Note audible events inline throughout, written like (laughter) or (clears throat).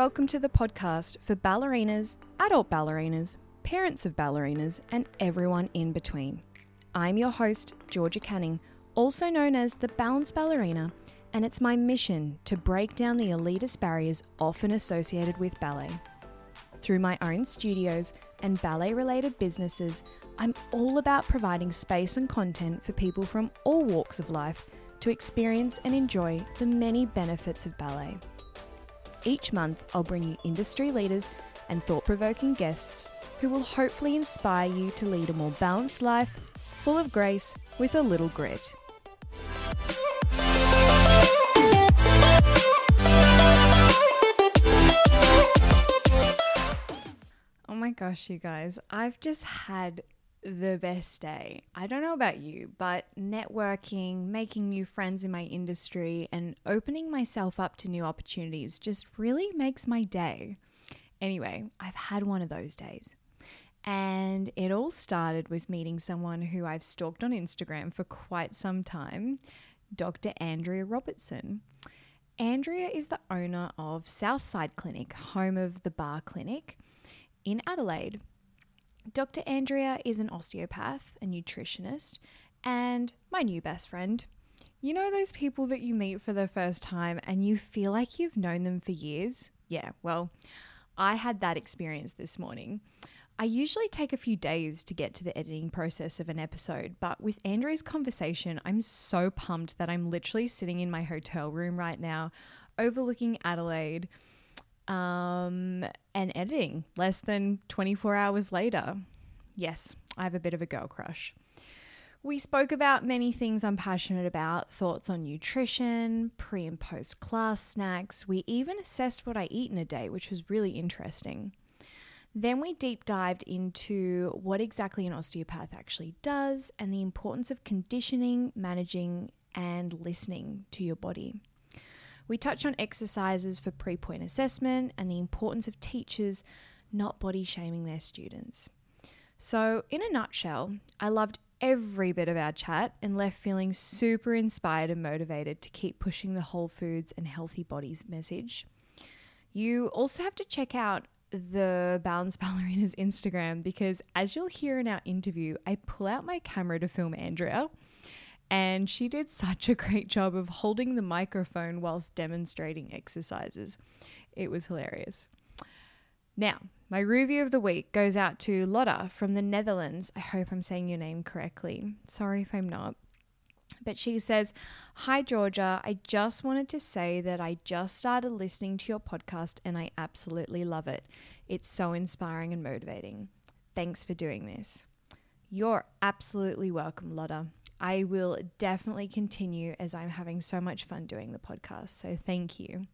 welcome to the podcast for ballerinas, adult ballerinas, parents of ballerinas, and everyone in between. I'm your host, Georgia Canning, also known as the Balanced Ballerina, and it's my mission to break down the elitist barriers often associated with ballet. Through my own studios and ballet related businesses, I'm all about providing space and content for people from all walks of life to experience and enjoy the many benefits of ballet. Each month, I'll bring you industry leaders and thought provoking guests who will hopefully inspire you to lead a more balanced life, full of grace, with a little grit. Oh my gosh, you guys, I've just had the best day. I don't know about you, but networking, making new friends in my industry, and opening myself up to new opportunities just really makes my day. Anyway, I've had one of those days. And it all started with meeting someone who I've stalked on Instagram for quite some time, Dr. Andrea Robertson. Andrea is the owner of Southside Clinic, home of the Barre Clinic in Adelaide. Dr. Andrea is an osteopath, a nutritionist, and my new best friend. You know those people that you meet for the first time and you feel like you've known them for years? Yeah, well, I had that experience this morning. I usually take a few days to get to the editing process of an episode, but with Andrea's conversation, I'm so pumped that I'm literally sitting in my hotel room right now, overlooking Adelaide um, and editing less than 24 hours later. Yes, I have a bit of a girl crush. We spoke about many things I'm passionate about thoughts on nutrition, pre and post class snacks. We even assessed what I eat in a day, which was really interesting. Then we deep dived into what exactly an osteopath actually does and the importance of conditioning, managing, and listening to your body. We touch on exercises for pre pointe assessment and the importance of teachers not body shaming their students. So, in a nutshell, I loved every bit of our chat and left feeling super inspired and motivated to keep pushing the whole foods and healthy bodies message. You also have to check out the Balanced Ballerina's Instagram because, as you'll hear in our interview, I pull out my camera to film Andrea and she did such a great job of holding the microphone whilst demonstrating exercises. It was hilarious. Now, my review of the week goes out to Lotta from the Netherlands. I hope I'm saying your name correctly. Sorry if I'm not. But she says, Hi, Georgia. I just wanted to say that I just started listening to your podcast and I absolutely love it. It's so inspiring and motivating. Thanks for doing this. You're absolutely welcome, Lotta. I will definitely continue as I'm having so much fun doing the podcast. So thank you.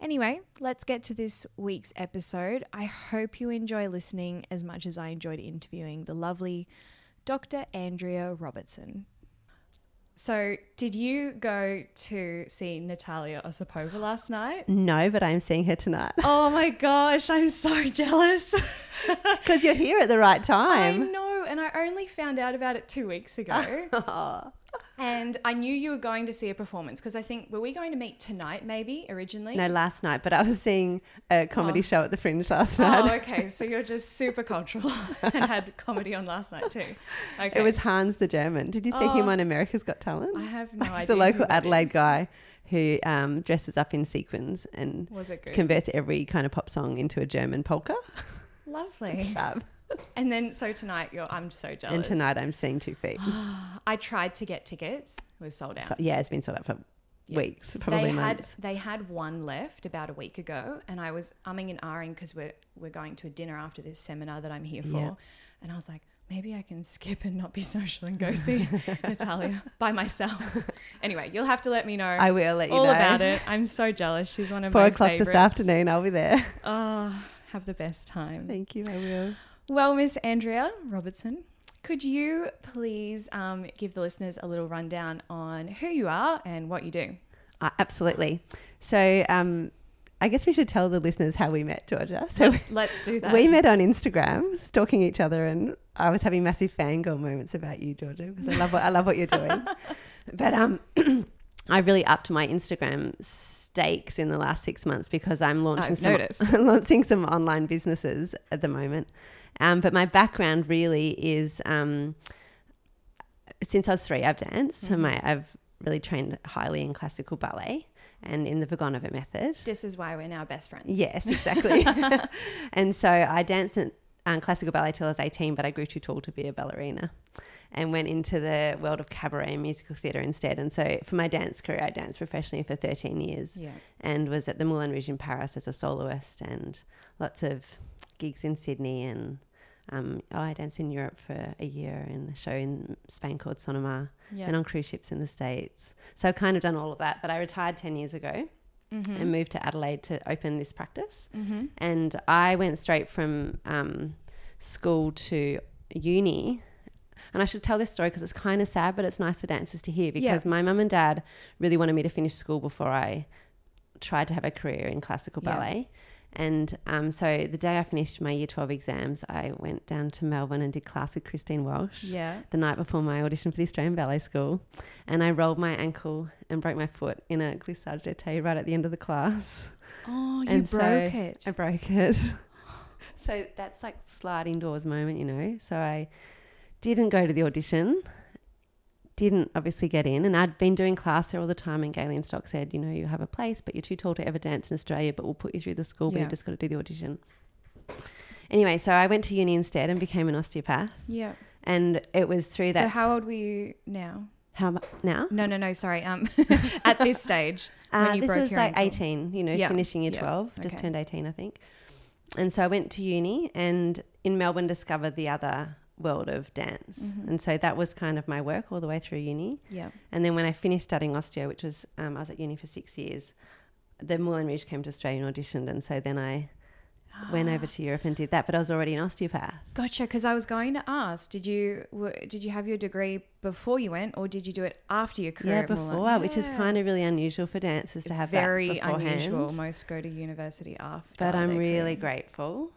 Anyway, let's get to this week's episode. I hope you enjoy listening as much as I enjoyed interviewing the lovely Dr. Andrea Robertson. So, did you go to see Natalia Osipova last night? No, but I'm seeing her tonight. (laughs) Oh my gosh, I'm so jealous. (laughs) Because you're here at the right time. I know, and I only found out about it two weeks ago. (laughs) Oh. And I knew you were going to see a performance because I think, were we going to meet tonight maybe originally? No, last night, but I was seeing a comedy Oh. show at the Fringe last night. Oh, (laughs) okay. So you're just super cultural (laughs) and had comedy on last night too. Okay. It was Hans the German. Did you see him Oh. on America's Got Talent? I have no idea. (laughs) He's a local Adelaide is. guy who um, dresses up in sequins and Was it good? converts every kind of pop song into a German polka. Lovely. Fab. (laughs) And then so tonight, you're. I'm so jealous. And tonight I'm seeing Two Feet. (gasps) I tried to get tickets. It was sold out. So, yeah, it's been sold out for weeks, probably they months. had they had one left about a week ago, and I was umming and ahhing because we're we're going to a dinner after this seminar that I'm here for, Yeah. and I was like, maybe I can skip and not be social and go see (laughs) Natalia by myself. (laughs) Anyway, you'll have to let me know I will let you all know. about it. I'm so jealous. She's one of Four my o'clock favorites. this afternoon, I'll be there. Oh, have the best time. Thank you, I will. Well, Miss Andrea Robertson, could you please um, give the listeners a little rundown on who you are and what you do? Uh, absolutely. So, um, I guess we should tell the listeners how we met, Georgia. So, Let's, let's do that. (laughs) we met on Instagram, stalking each other, and I was having massive fangirl moments about you, Georgia, because I love what I love what you're doing. (laughs) but um, (clears throat) I really upped my Instagram stakes in the last six months because I'm launching I've some (laughs) launching some online businesses at the moment. Um, but my background really is um, since I was three, I've danced. Mm-hmm. My I've really trained highly in classical ballet and in the Vaganova method. This is why we're now best friends. Yes, (laughs) exactly. (laughs) and so I danced in um, classical ballet till I was 18, but I grew too tall to be a ballerina and went into the world of cabaret and musical theatre instead. And so for my dance career, I danced professionally for 13 years Yeah. and was at the Moulin Rouge in Paris as a soloist and lots of gigs in Sydney. And um, oh, I danced in Europe for a year in a show in Spain called Sonoma Yeah. and on cruise ships in the States. So I've kind of done all of that, but I retired 10 years ago Mm-hmm. and moved to Adelaide to open this practice. Mm-hmm. And I went straight from um, school to uni. And I should tell this story because it's kind of sad, but it's nice for dancers to hear because my mum and dad really wanted me to finish school before I tried to have a career in classical Yeah. And um, so the day I finished my year 12 exams, I went down to Melbourne and did class with Christine Walsh Yeah. the night before my audition for the Australian Ballet School. And I rolled my ankle and broke my foot in a glissade jeté right at the end of the class. Oh, you And so broke it. I broke it. (laughs) so that's like sliding doors moment, you know. So I didn't go to the audition, didn't obviously get in, and I'd been doing class there all the time. And Gailene Stock said, you know, you have a place, but you're too tall to ever dance in Australia, but we'll put you through the school, but Yeah. you've just got to do the audition. Anyway, so I went to uni instead and became an osteopath, Yeah. and it was through that. So how old were you now? how now? No, no, no. Sorry. Um, (laughs) at this stage, (laughs) when Uh, you this broke was your like ankle. 18, you know, Yeah, finishing year yeah, 12, just turned 18, I think. And so I went to uni and in Melbourne discovered the other world of dance. Mm-hmm. And so that was kind of my work all the way through uni. Yeah. And then when I finished studying osteo, which was, um, I was at uni for six years, the Moulin Rouge came to Australia and auditioned. And so then I went over to Europe and did that. But I was already an osteopath. Gotcha. Because I was going to ask, did you w- did you have your degree before you went, or did you do it after your career? Yeah, before, which is kind of really unusual for dancers to have very that beforehand. unusual. Most go to university after. but I'm really career. grateful.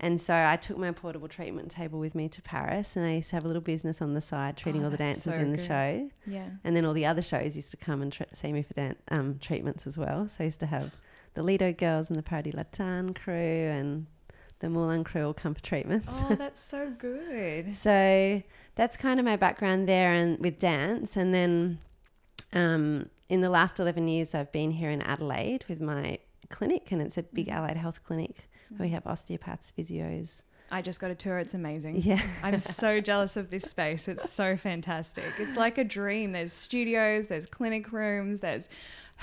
And so I took my portable treatment table with me to Paris, and I used to have a little business on the side treating Oh, all the dancers so in the good. show. Yeah. And then all the other shows used to come and tr- see me for dan- um, treatments as well. So I used to have the Lido girls and the Paradis Latin crew and the Moulin crew all come for treatments. Oh, (laughs) that's so good. So that's kind of my background there and with dance. And then um, in the last 11 years, I've been here in Adelaide with my clinic, and it's a big Mm-hmm. allied health clinic we have osteopaths, physios. I just got a tour. It's amazing. Yeah. I'm (laughs) so jealous of this space. It's so fantastic. It's like a dream. There's studios, there's clinic rooms, there's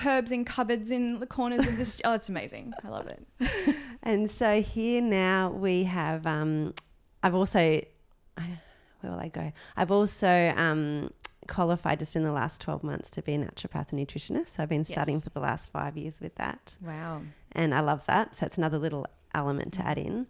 herbs in cupboards in the corners of this. Oh, it's amazing. I love it. (laughs) And so here now we have, um, I've also, where will I go? I've also um, qualified just in the last 12 months to be a naturopath and nutritionist. So I've been studying Yes. for the last five years with that. Wow. and I love that. So it's another little element to add in.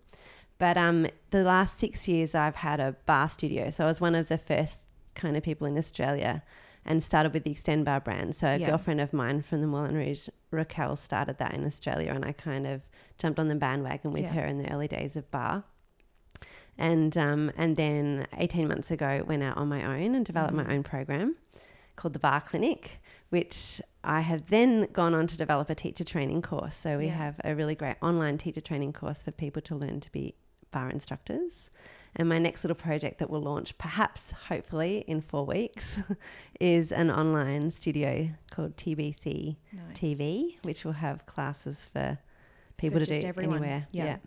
But um, the last six years, I've had a barre studio. So I was one of the first kind of people in Australia and started with the Extend Barre brand. So a Yeah. girlfriend of mine from the Moulin Rouge, Raquel, started that in Australia, and I kind of jumped on the bandwagon with Yeah. her in the early days of bar. And um, and then 18 months ago, went out on my own and developed Mm-hmm. my own program called the Barre Clinic, which I have then gone on to develop a teacher training course. So we Yeah. have a really great online teacher training course for people to learn to be barre instructors. And my next little project that will launch, perhaps hopefully in four weeks, (laughs) is an online studio called TBC Nice. TV, which will have classes for people to do everyone. anywhere. Yeah.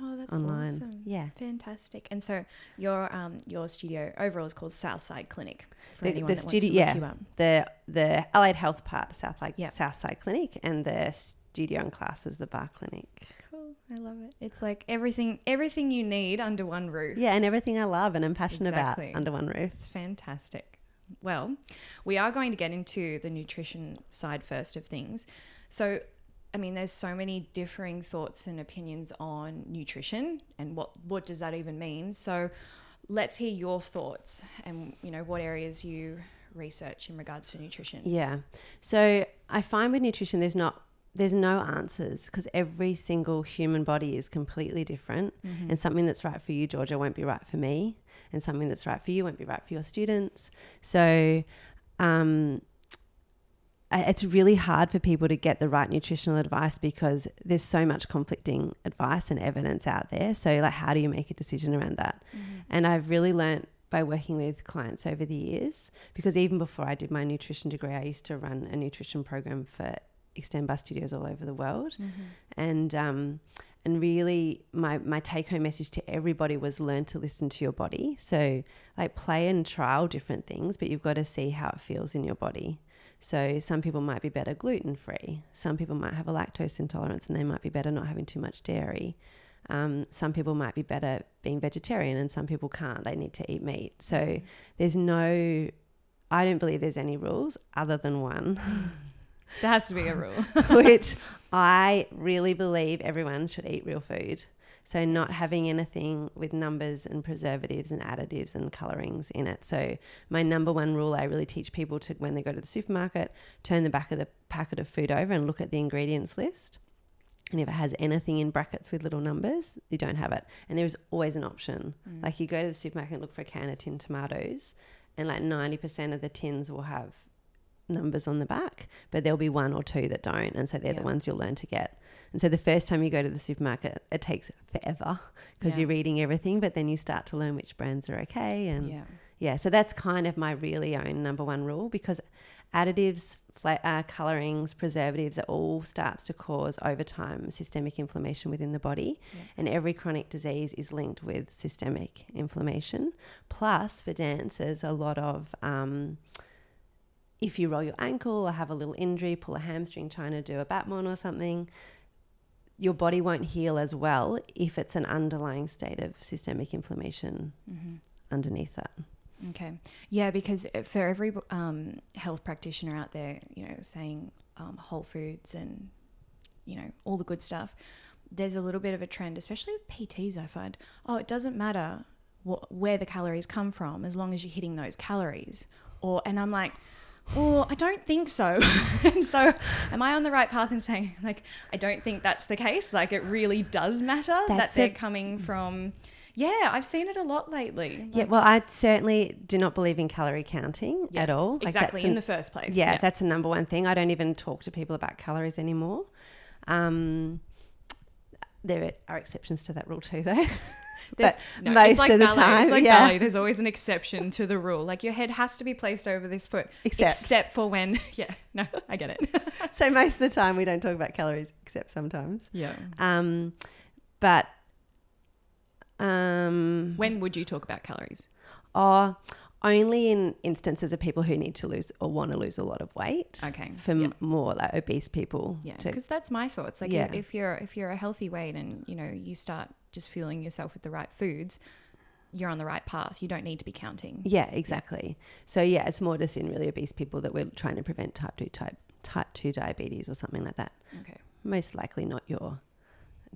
Oh, that's online. awesome. Yeah. Fantastic. And so your um your studio overall is called Southside Clinic for The- anyone the that studio- wants to yeah. look you up. The the Allied Health part, Southside Yeah. Southside Clinic, and the studio and classes, the Barre Clinic. Cool. I love it. It's like everything everything you need under one roof. Yeah, and everything I love and I'm passionate Exactly. about under one roof. It's fantastic. Well, we are going to get into the nutrition side first of things. So, I mean, there's so many differing thoughts and opinions on nutrition and what what does that even mean. So, let's hear your thoughts and you know what areas you research in regards to nutrition. Yeah. So I find with nutrition, there's not there's no answers because every single human body is completely different, Mm-hmm. and something that's right for you, Georgia, won't be right for me, and something that's right for you won't be right for your students. So, um, it's really hard for people to get the right nutritional advice because there's so much conflicting advice and evidence out there. So, like, how do you make a decision around that? And I've really learnt by working with clients over the years because even before I did my nutrition degree, I used to run a nutrition program for Extend Bus Studios all over the world. And, um, and really, my, my take home message to everybody was learn to listen to your body. So, like, play and trial different things, but you've got to see how it feels in your body. So, some people might be better gluten free. Some people might have a lactose intolerance and they might be better not having too much dairy. Um, some people might be better being vegetarian and some people can't. They need to eat meat. So, there's no, I don't believe there's any rules other than one, There has to be a rule. (laughs) which (laughs) I really believe everyone should eat real food. So, not having anything with numbers and preservatives and additives and colorings in it. So, my number one rule I really teach people to when they go to the supermarket, turn the back of the packet of food over and look at the ingredients list. And if it has anything in brackets with little numbers, you don't have it. And there is always an option. Mm. Like you go to the supermarket and look for a can of tin tomatoes, and like 90% of the tins will have numbers on the back, but there'll be one or two that don't. And so they're Yeah. the ones you'll learn to get. And so the first time you go to the supermarket, it takes forever because Yeah. you're reading everything, but then you start to learn which brands are okay. And yeah. yeah, so that's kind of my really own number one rule because additives, fla- uh, colorings, preservatives, it all starts to cause over time systemic inflammation within the body. Yeah. And every chronic disease is linked with systemic inflammation. Plus, for dancers, a lot of. Um, if you roll your ankle or have a little injury, pull a hamstring trying to do a battement or something, your body won't heal as well if it's an underlying state of systemic inflammation Mm-hmm. underneath that. Okay. Yeah, because for every um, health practitioner out there, you know, saying um, whole foods and, you know, all the good stuff, there's a little bit of a trend, especially with PTs, I find. Oh, it doesn't matter wh- where the calories come from as long as you're hitting those calories. Or, and I'm like, oh, I don't think so. (laughs) and so, am I on the right path in saying, like, I don't think that's the case? Like, it really does matter that That's they're a- coming from. Yeah, I've seen it a lot lately. Yeah, well, I certainly do not believe in calorie counting Yeah, at all. Like, exactly that's in the first place. yeah, that's the number one thing. I don't even talk to people about calories anymore. Um, there are exceptions to that rule too, though. (laughs) But no, most like of the ballet. time, it's like yeah. ballet. There's always an exception to the rule. Like your head has to be placed over this foot, Except. for when. (laughs) Yeah, no, I get it. (laughs) so most of the time we don't talk about calories, except sometimes. yeah. Um, but um, When would you talk about calories? oh, only in instances of people who need to lose or want to lose a lot of weight. Okay. For yeah. more like obese people. Yeah, because that's my thoughts. Like, Yeah. if you're if you're a healthy weight and you know you start just fueling yourself with the right foods, you're on the right path. You don't need to be counting. Yeah, exactly. So yeah, it's more just in really obese people that we're trying to prevent type two type type two diabetes or something like that. Okay. Most likely not your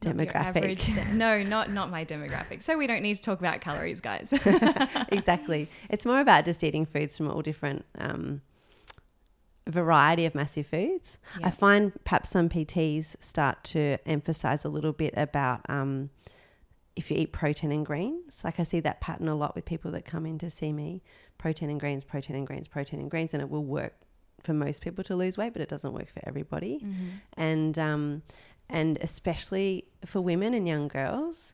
Not your demographic. (laughs) no, not not my demographic. So we don't need to talk about calories, guys. (laughs) exactly. (laughs) It's more about just eating foods from all different um, variety of massive foods. Yeah. I find perhaps some PTs start to emphasize a little bit about um, if you eat protein and greens. Like I see that pattern a lot with people that come in to see me protein and greens, protein and greens, protein and greens, and it will work for most people to lose weight, but it doesn't work for everybody. Mm-hmm. And, um, and especially for women and young girls,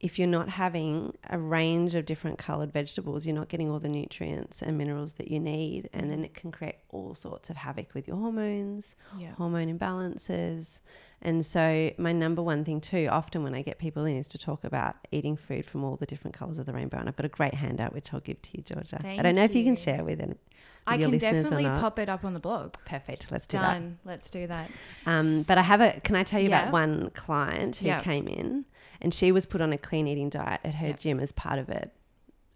if you're not having a range of different colored vegetables, you're not getting all the nutrients and minerals that you need. And then it can create all sorts of havoc with your hormones, Yeah. hormone imbalances. And so, my number one thing, too, often when I get people in, is to talk about eating food from all the different colors of the rainbow. And I've got a great handout, which I'll give to you, Georgia. I don't know if you can share with, it, I can definitely pop it up on the blog. Perfect. Let's do that. Let's do that. Um, but I have a. Can I tell you Yeah. about one client who Yeah. came in, and she was put on a clean eating diet at her Yeah. gym as part of a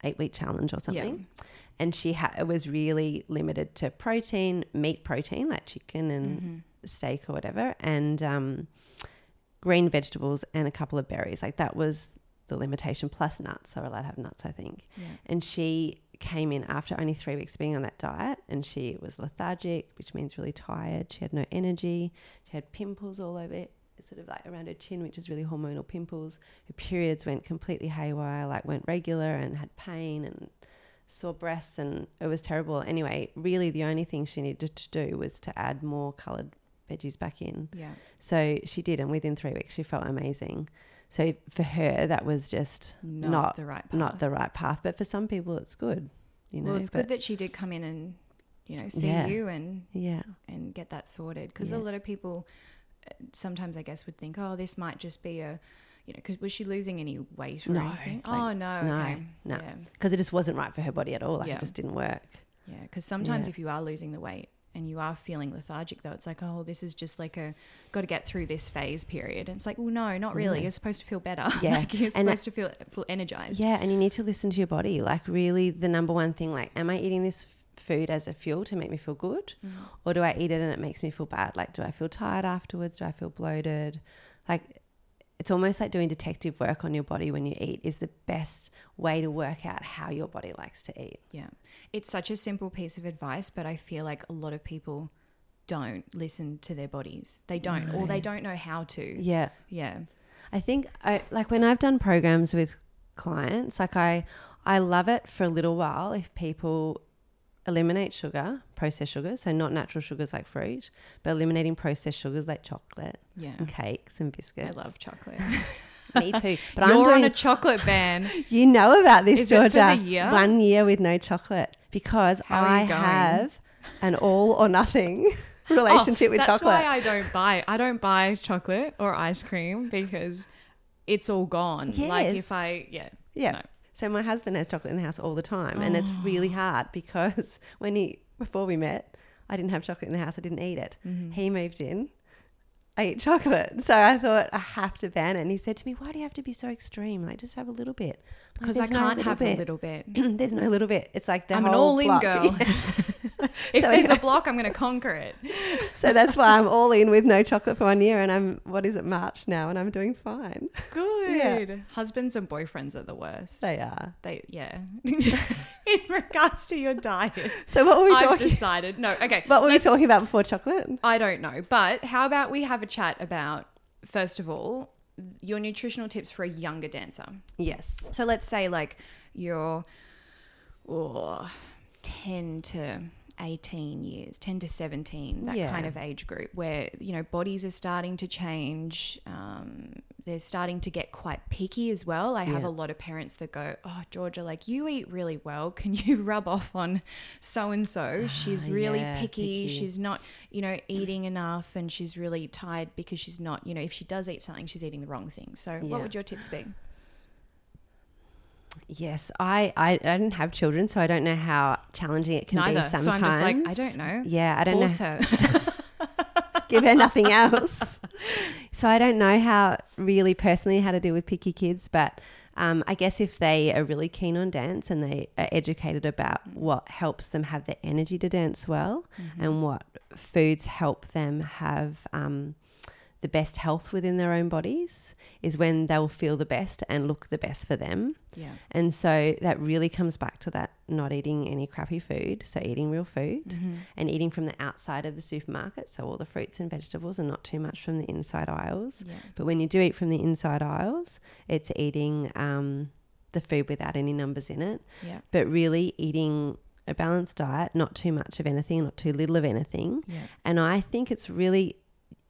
eight week challenge or something, and she ha- it was really limited to protein, meat protein like chicken and Mm-hmm. steak or whatever, and um, green vegetables and a couple of berries. Like that was the limitation plus nuts. So we're allowed to have nuts, I think. Yeah. And she came in after only three weeks of being on that diet and she was lethargic, which means really tired. She had no energy. She had pimples all over it, sort of like around her chin, which is really hormonal pimples. Her periods went completely haywire, like weren't regular and had pain and sore breasts and it was terrible. Anyway, really the only thing she needed to do was to add more coloured veggies back in. Yeah. So she did, and within three weeks, she felt amazing. So for her, that was just Not, Not- the right path. not the right path. But for some people, it's good. You know, well, it's good that she did come in and, you know, see Yeah. you and yeah, and get that sorted because a lot of people uh, sometimes I guess would think, oh, this might just be a, you know, because was she losing any weight or No, anything? like, oh no, no, okay, no. yeah, because it just wasn't right for her body at all. Like Yeah. it just didn't work. yeah. Because sometimes Yeah. if you are losing the weight and you are feeling lethargic, though, it's like, oh, this is just like a got to get through this phase period. And it's like, well, no, not really. You're supposed to feel better. Yeah. (laughs) like you're And supposed to feel feel energized. Yeah, and you need to listen to your body. Like, really, the number one thing, like, am I eating this food as a fuel to make me feel good? Mm. Or do I eat it and it makes me feel bad? Like, do I feel tired afterwards? Do I feel bloated? Like, it's almost like doing detective work on your body when you eat is the best way to work out how your body likes to eat. Yeah. It's such a simple piece of advice, but I feel like a lot of people don't listen to their bodies. They don't, or they don't know how to. Yeah. Yeah. I think I like when I've done programs with clients, like I I love it for a little while if people eliminate sugar, processed sugars, so not natural sugars like fruit, but eliminating processed sugars like chocolate Yeah. and cakes and biscuits. I love chocolate. (laughs) me too. (laughs) But You're I'm doing on a chocolate ban. (laughs) you know about this, Is Georgia. year? One year with no chocolate because How I have an all or nothing relationship Oh, with that's chocolate. That's why I don't buy. I don't buy chocolate or ice cream because it's all gone. Like if I, yeah, Yeah. No. So my husband has chocolate in the house all the time, and it's really Oh. hard because (laughs) when he before we met, I didn't have chocolate in the house. I didn't eat it. Mm-hmm. He moved in. I eat chocolate, (laughs) so I thought I have to ban it. And he said to me, "Why do you have to be so extreme? Like, just have a little bit." I'm like, because I can't little have bit. a little bit. (clears throat) There's no little bit. It's like the I'm an all-in block. girl. (laughs) (laughs) if So there's a block, I'm going to conquer it. (laughs) so that's why I'm all in with no chocolate for one year, and I'm what is it March now, and I'm doing fine. Good. Yeah. Husbands and boyfriends are the worst. They are. They, yeah. In regards to your diet, So what were we talking about? I've decided. No, okay. what were we talking about before chocolate? I don't know, but how about we have a chat about first of all your nutritional tips for a younger dancer. Yes. So let's say like you're oh, 10 to 18 years, 10 to 17, that Yeah. kind of age group where, you know, bodies are starting to change. Um, they're starting to get quite picky as well. I have Yeah. a lot of parents that go, Oh, Georgia, like you eat really well. Can you (laughs) rub off on so and so? She's Ah, really yeah, picky. picky. She's not, you know, eating enough and she's really tired because she's not, you know, if she does eat something, she's eating the wrong thing. So, Yeah. what would your tips be? Yes, I, I I didn't have children, so I don't know how challenging it can Neither. be sometimes. So I'm just like, I don't know. Yeah, I don't Force know. her. (laughs) Give her nothing (laughs) else. So I don't know how really personally how to deal with picky kids, but um, I guess if they are really keen on dance and they are educated about what helps them have the energy to dance well and what foods help them have um, the best health within their own bodies, is when they'll feel the best and look the best for them. yeah. And so that really comes back to that not eating any crappy food. So eating real food Mm-hmm. and eating from the outside of the supermarket. So all the fruits and vegetables and not too much from the inside aisles. Yeah. But when you do eat from the inside aisles, it's eating um, the food without any numbers in it. Yeah. But really eating a balanced diet, not too much of anything, not too little of anything. Yeah. And I think it's really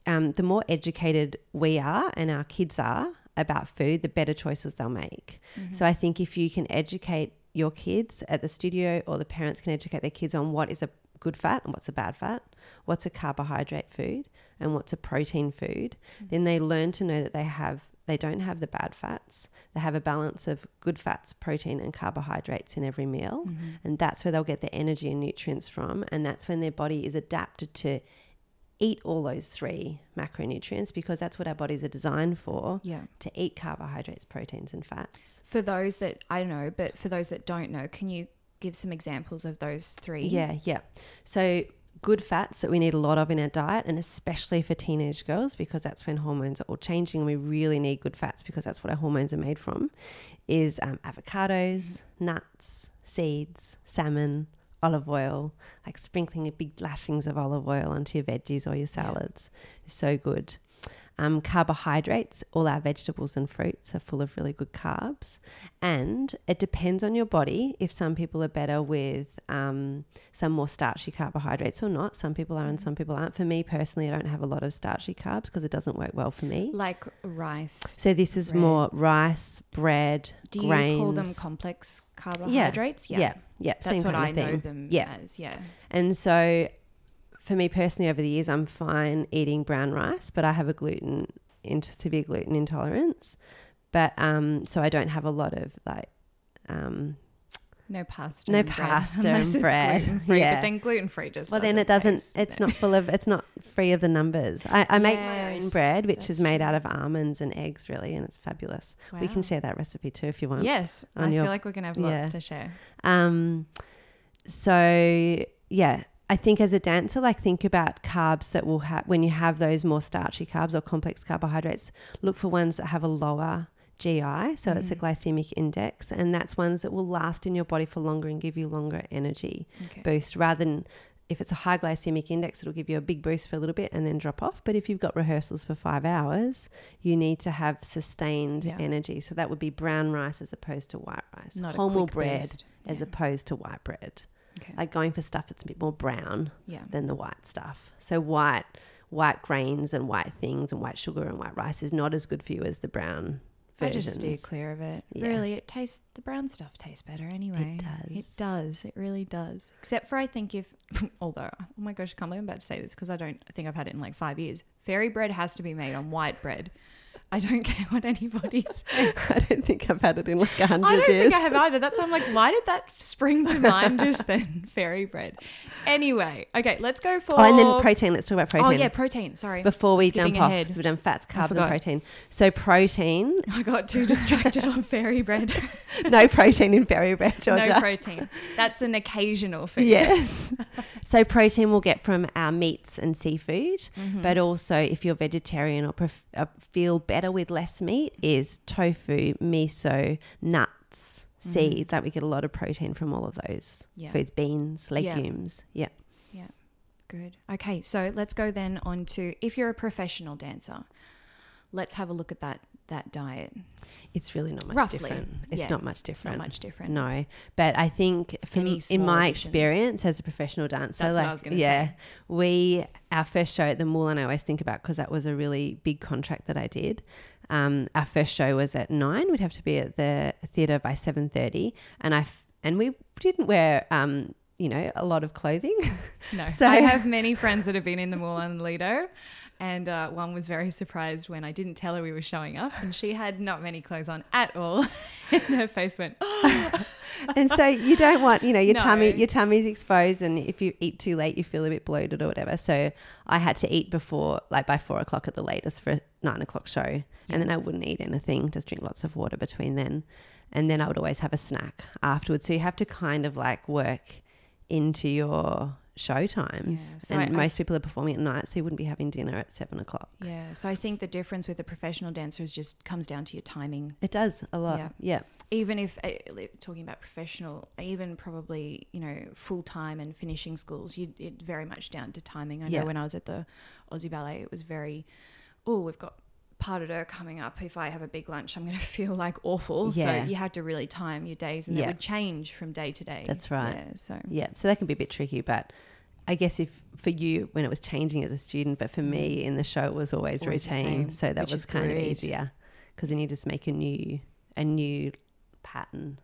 um, the more educated we are and our kids are about food, the better choices they'll make. Mm-hmm. So I think if you can educate your kids at the studio or the parents can educate their kids on what is a good fat and what's a bad fat, what's a carbohydrate food and what's a protein food, then they learn to know that they have they don't have the bad fats. They have a balance of good fats, protein and carbohydrates in every meal. Mm-hmm. And that's where they'll get the energy and nutrients from and that's when their body is adapted to eat all those three macronutrients because that's what our bodies are designed for Yeah. to eat carbohydrates, proteins, and fats. For those that I don't know, but for those that don't know, can you give some examples of those three? Yeah, yeah. So, good fats that we need a lot of in our diet, and especially for teenage girls because that's when hormones are all changing and we really need good fats because that's what our hormones are made from, is um, avocados, nuts, seeds, salmon, olive oil, like sprinkling a big lashings of olive oil onto your veggies or your salads is so good. Um, carbohydrates, all our vegetables and fruits are full of really good carbs. And it depends on your body if some people are better with um, some more starchy carbohydrates or not. Some people are and some people aren't. For me personally, I don't have a lot of starchy carbs because it doesn't work well for me. Like rice. So this is bread. more rice, bread, Do you grains. call them complex carbohydrates? Yeah, yeah, yeah. That's same what I know them Yeah. as. Yeah. And so for me personally over the years I'm fine eating brown rice, but I have a gluten int- severe gluten intolerance. But um so I don't have a lot of like um No pasta. No and pasta unless and bread. gluten-free, (laughs) Yeah. But then gluten free just. well then it doesn't it's not full of it's not free of the numbers. I, I make my own bread which is made true. out of almonds and eggs really and it's fabulous. We can share that recipe too if you want. Yes, I your- feel like we're gonna have lots yeah. to share. Um, so yeah, I think as a dancer, like think about carbs that will have when you have those more starchy carbs or complex carbohydrates. Look for ones that have a lower GI, so it's a mm. glycemic index, and that's ones that will last in your body for longer and give you longer energy Okay. boost rather than. If it's a high glycemic index, it'll give you a big boost for a little bit and then drop off. But if you've got rehearsals for five hours, you need to have sustained Yeah. energy. So that would be brown rice as opposed to white rice. Not Wholemeal bread boost. as Yeah. opposed to white bread. Okay. Like going for stuff that's a bit more brown yeah. than the white stuff. So white white grains and white things and white sugar and white rice is not as good for you as the brown I versions. just steer clear of it. Yeah. Really, it tastes the brown stuff tastes better anyway. It does. It does. It really does. Except for I think if, (laughs) although oh my gosh, I can't believe I'm about to say this because I don't I think I've had it in like five years. Fairy bread has to be made on white bread. I don't (laughs) care what anybody (laughs) says. I don't think I've had it in like a hundred years. I don't years. think I have either. That's why I'm like, why did that spring to mind just (laughs) then? Fairy bread. Anyway, okay, let's go for. oh, and then protein. Let's talk about protein. Oh yeah, protein. Sorry. Before we Skipping jump off, ahead. so we've done fats, carbs, and protein. So protein, I got too distracted on fairy bread. no protein in fairy bread, Georgia. no protein. That's an occasional food. Yes. so protein we'll get from our meats and seafood, Mm-hmm. but also if you're vegetarian or pref- uh, feel better with less meat, is tofu, miso, nuts, mm. seeds. Like we get a lot of protein from all of those. Yeah. foods, beans, Yeah. legumes. Yeah. Yeah. Good. Okay, so let's go then on to if you're a professional dancer, let's have a look at that that diet. It's really not much Roughly, different. It's yeah. not much It's different. not much different. No, but I think Any in my additions? experience as a professional dancer, That's like yeah, say. we our first show at the Moulin I always think about because that was a really big contract that I did. Um, our first show was at nine. We'd have to be at the theatre by seven thirty, and I f- and we didn't wear um, you know a lot of clothing. No. (laughs) So- I have many friends that have been in the Moulin Lido. And uh, one was very surprised when I didn't tell her we were showing up, and she had not many clothes on at all. (laughs) and her face went, and so you don't want you know your No. tummy your tummy's exposed and if you eat too late you feel a bit bloated or whatever. So i had to eat before like by four o'clock at the latest for a nine o'clock show. And then i wouldn't eat anything just drink lots of water between then. And then i would always have a snack afterwards. So you have to kind of like work into your show times Yeah, so and I- most I've- people are performing at night so you wouldn't be having dinner at seven o'clock Yeah. So I think the difference with a professional dancer is just comes down to your timing. it does a lot Yeah. yeah Even if uh, talking about professional, even probably you know full time and finishing schools, you it very much down to timing. I Yeah. know when I was at the Aussie Ballet, it was very, oh, we've got pas of her coming up. If I have a big lunch, I'm going (laughs) to feel like awful. Yeah. So you had to really time your days, and Yeah. would change from day to day. That's right. Yeah. So Yeah, so that can be a bit tricky, but I guess if for you when it was changing as a student, but for me in the show it was always, Mm. always routine, same, so that was kind of easier because then you just make a new a new pattern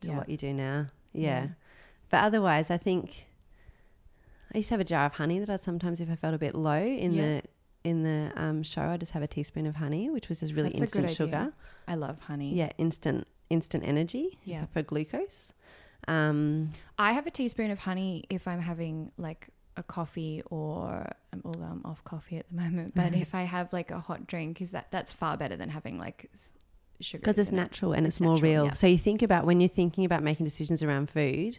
to Yeah. what you do now. Yeah. Yeah. but otherwise, I think I used to have a jar of honey that I sometimes, if I felt a bit low in Yeah. the in the um, show, I just have a teaspoon of honey, which was just really That's instant sugar. I love honey. Yeah, instant instant energy. Yeah. for glucose. Um, I have a teaspoon of honey if I'm having like a coffee or um, although I'm off coffee at the (laughs) moment, but if I have like a hot drink, is that that's far better than having like sugar because it's in it. natural and it's, It's more natural, real. yeah. So you think about when you're thinking about making decisions around food,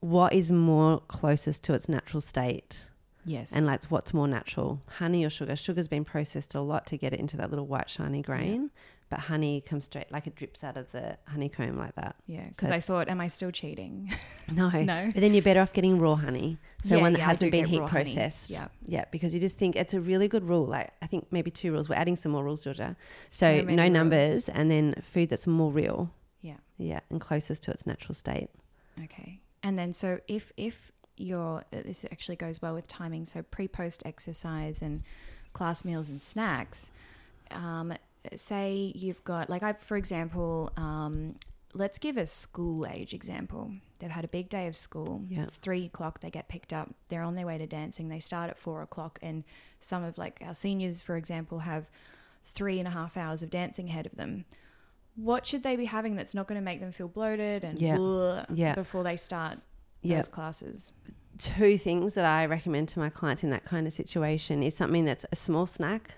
what is more closest to its natural state, Yes, and like what's more natural, honey or sugar? Sugar's been processed a lot to get it into that little white shiny grain, but honey comes straight like it drips out of the honeycomb like that. yeah, because I thought, am I still cheating? (laughs) No, (laughs) No. But then you're better off getting raw honey. So Yeah, one that yeah, hasn't been heat raw honey. processed. Yeah. Yeah, because you just think it's a really good rule. Like I think maybe two rules. We're adding some more rules, Georgia. So, So no rules. numbers and then food that's more real. Yeah. Yeah, and closest to its natural state. Okay. And then so if if you're uh, this actually goes well with timing, so pre post exercise and class meals and snacks. Um, say you've got like I for example, um, let's give a school age example. They've had a big day of school. Yeah. It's three o'clock. They get picked up. They're on their way to dancing. They start at four o'clock, and some of like our seniors, for example, have three and a half hours of dancing ahead of them. What should they be having that's not going to make them feel bloated and Yeah. Yeah. before they start Yeah. those classes? two things that I recommend to my clients in that kind of situation is something that's a small snack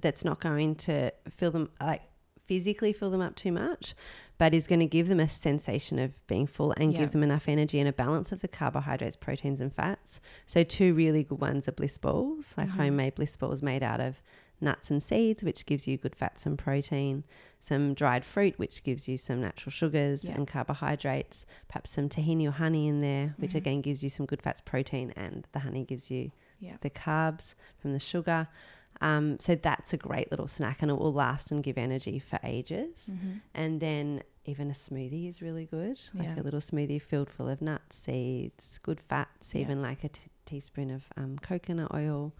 that's not going to fill them like physically fill them up too much, but is going to give them a sensation of being full and Yeah. give them enough energy and a balance of the carbohydrates, proteins, and fats. So two really good ones are bliss balls, like Mhm. homemade bliss balls made out of nuts and seeds, which gives you good fats and protein. Some dried fruit, which gives you some natural sugars Yeah. and carbohydrates. Perhaps some tahini or honey in there, which Mhm. again gives you some good fats, protein, and the honey gives you Yeah. the carbs from the sugar. Um, so that's a great little snack, and it will last and give energy for ages. Mm-hmm. And then even a smoothie is really good, like Yeah. a little smoothie filled full of nuts, seeds, good fats, even like a t- teaspoon of um, coconut oil,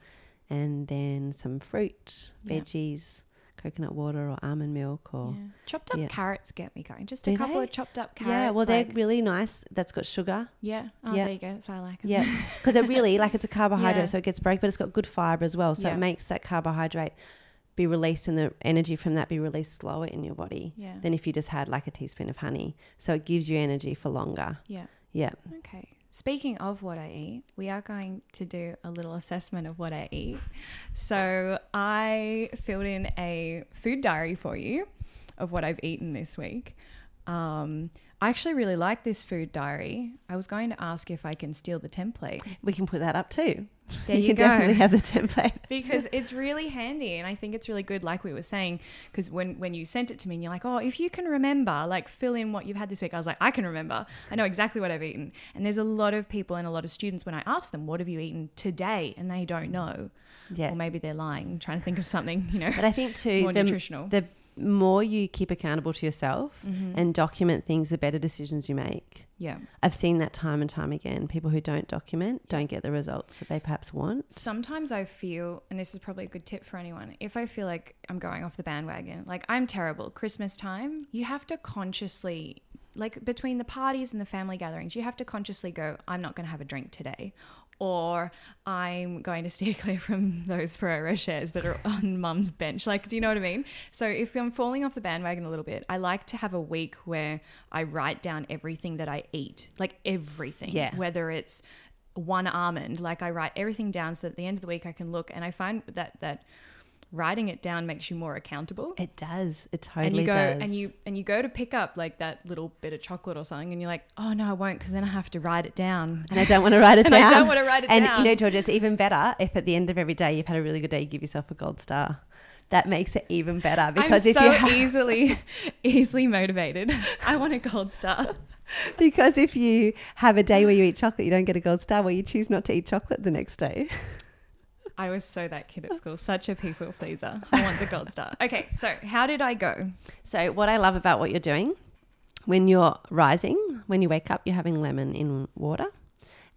and then some fruit, Yeah. veggies, coconut water or almond milk or. Yeah. Chopped up yeah. carrots get me going. Just Do a couple they? of chopped up carrots. Yeah, well, they're really nice. That's got sugar. yeah. Oh, Yeah. there you go. That's why I like them. Yeah, because it really like it's a (laughs) carbohydrate, so it gets broke, but it's got good fiber as well. So it makes that carbohydrate be released and the energy from that be released slower in your body yeah. than if you just had like a teaspoon of honey. So it gives you energy for longer. Yeah. Yeah. Okay. Speaking of what I eat, we are going to do a little assessment of what I eat. So I filled in a food diary for you of what I've eaten this week. Um, I actually really like this food diary. I was going to ask if I can steal the template. We can put that up too. There you, can go. definitely have the template. (laughs) because it's really handy and i think it's really good like we were saying because when when you sent it to me and you're like oh if you can remember like fill in what you've had this week i was like i can remember i know exactly what i've eaten and there's a lot of people and a lot of students when i ask them what have you eaten today and they don't know Yeah. or maybe they're lying trying to think of something you know But I think too, (laughs) more the, nutritional the more you keep accountable to yourself Mhm. and document things, the better decisions you make. yeah I've seen that time and time again. People who don't document don't get the results that they perhaps want. Sometimes I feel, and this is probably a good tip for anyone, if I feel like I'm going off the bandwagon, like I'm terrible, Christmas time, you have to consciously, like between the parties and the family gatherings, you have to consciously go, I'm not going to have a drink today. Or I'm going to steer (laughs) clear from those Ferrero Rochers that are on mum's bench. Like, do you know what I mean? So, if I'm falling off the bandwagon a little bit, I like to have a week where I write down everything that I eat, like everything. Yeah. Whether it's one almond like i write everything down so that at the end of the week i can look and i find that that writing it down makes you more accountable It does. It totally and you go does. and you and you go to pick up like that little bit of chocolate or something and you're like oh no i won't because then i have to write it down and I don't want (laughs) to write it and down. i don't want to write it and down And you know, Georgia, it's even better if at the end of every day you've had a really good day, you give yourself a gold star. That makes it even better because I'm if so you ha- (laughs) easily easily motivated i want a gold star because if you have a day where you eat chocolate, you don't get a gold star. Well, you choose not to eat chocolate the next day. (laughs) i was so that kid at school such a people (laughs) pleaser i want the gold star okay so how did i go So, what I love about what you're doing when you're rising, when you wake up, you're having lemon in water.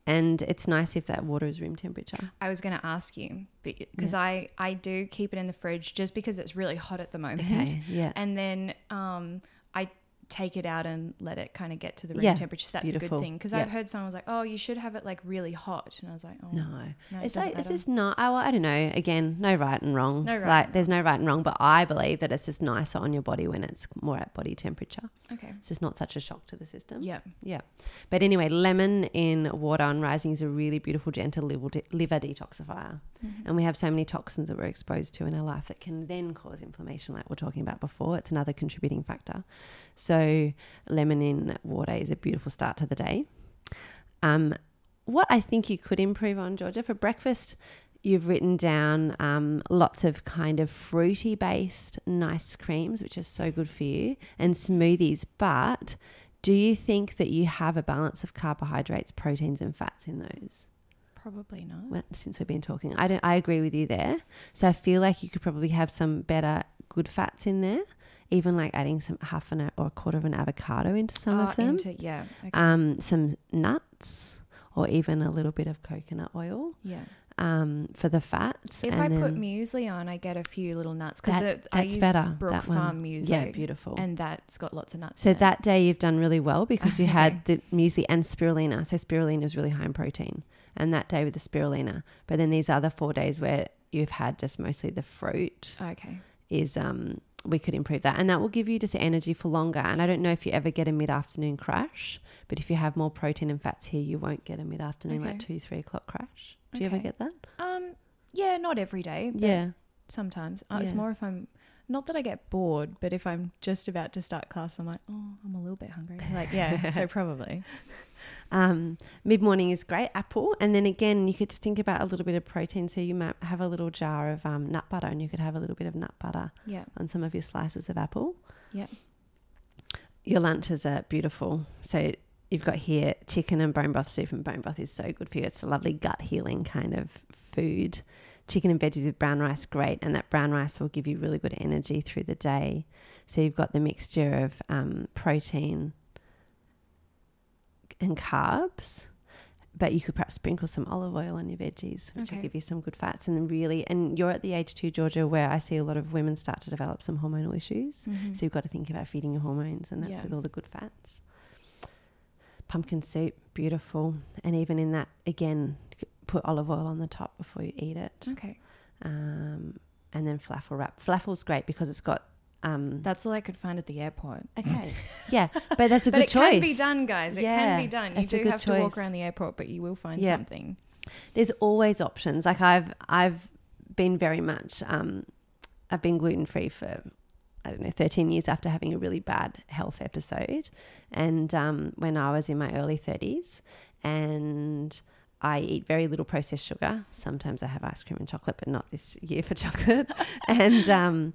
And it's nice if that water is room temperature. I was going to ask you because I I do keep it in the fridge just because it's really hot at the moment. Okay, yeah. And then um I take it out and let it kind of get to the room Yeah, temperature. So that's a good thing because Yeah. I've heard someone was like, "Oh, you should have it like really hot," and I was like, "Oh, No, no, it it's like it's just not. Oh, well, I don't know. Again, no right and wrong. No right Like there's no right and wrong, but I believe that it's just nicer on your body when it's more at body temperature. okay, It's just not such a shock to the system. yeah, Yeah. But anyway, lemon in water on rising is a really beautiful, gentle liver, de- liver detoxifier. Mm-hmm. And we have so many toxins that we're exposed to in our life that can then cause inflammation, like we're talking about before. It's another contributing factor. So, lemon in water is a beautiful start to the day. Um, what I think you could improve on, Georgia, for breakfast, you've written down um, lots of kind of fruity based nice creams, which are so good for you, and smoothies. But do you think that you have a balance of carbohydrates, proteins, and fats in those? Probably not. well, since we've been talking. I don't. I agree with you there. So I feel like you could probably have some better good fats in there. Even like adding some half an or a quarter of an avocado into some Oh, of them. into- yeah. Okay. um, some nuts, or even a little bit of coconut oil yeah. um, for the fats. If I put muesli on, I get a few little nuts because That- I that's use better, Brook that one. Farm muesli. yeah, beautiful. And that's got lots of nuts. So in it. that day you've done really well because you (laughs) had the muesli and spirulina. So spirulina is really high in protein, and that day with the spirulina. But then these other four days where you've had just mostly the fruit Okay. is um we could improve that, and that will give you just energy for longer. And I don't know if you ever get a mid afternoon crash, but if you have more protein and fats here, you won't get a mid afternoon like two three o'clock crash. Do you ever get that? Um. Yeah, not every day. But Yeah. Sometimes. Uh, It's more if I'm. Not that I get bored, but if I'm just about to start class, I'm like, oh, I'm a little bit hungry. Like, yeah, so (laughs) probably. Um, Mid morning is great, apple. And then again, you could think about a little bit of protein. So you might have a little jar of um, nut butter and you could have a little bit of nut butter Yeah. on some of your slices of apple. Yep. Your lunches are beautiful. So you've got here chicken and bone broth soup, and bone broth is so good for you. It's a lovely gut healing kind of food. Chicken and veggies with brown rice, great. And that brown rice will give you really good energy through the day. So you've got the mixture of um, protein and carbs, but you could perhaps sprinkle some olive oil on your veggies, which will give you some good fats. And then really, and you're at the age too, Georgia, where I see a lot of women start to develop some hormonal issues. Mhm. So you've got to think about feeding your hormones, and that's Yeah. with all the good fats. Pumpkin soup, beautiful. And even in that, again, put olive oil on the top before you eat it. Okay. Um, and then falafel wrap. Falafel's great because it's got. Um, That's all I could find at the airport. okay. (laughs) yeah, but that's a but good choice. it can be done, guys. It Yeah, can be done. You do have to walk around the airport, but you will find Yeah. something. There's always options. Like I've I've been very much um, I've been gluten free for I don't know 13 years after having a really bad health episode, and um, when I was in my early 30s, and I eat very little processed sugar. Sometimes I have ice cream and chocolate, but not this year for (laughs) chocolate. and um,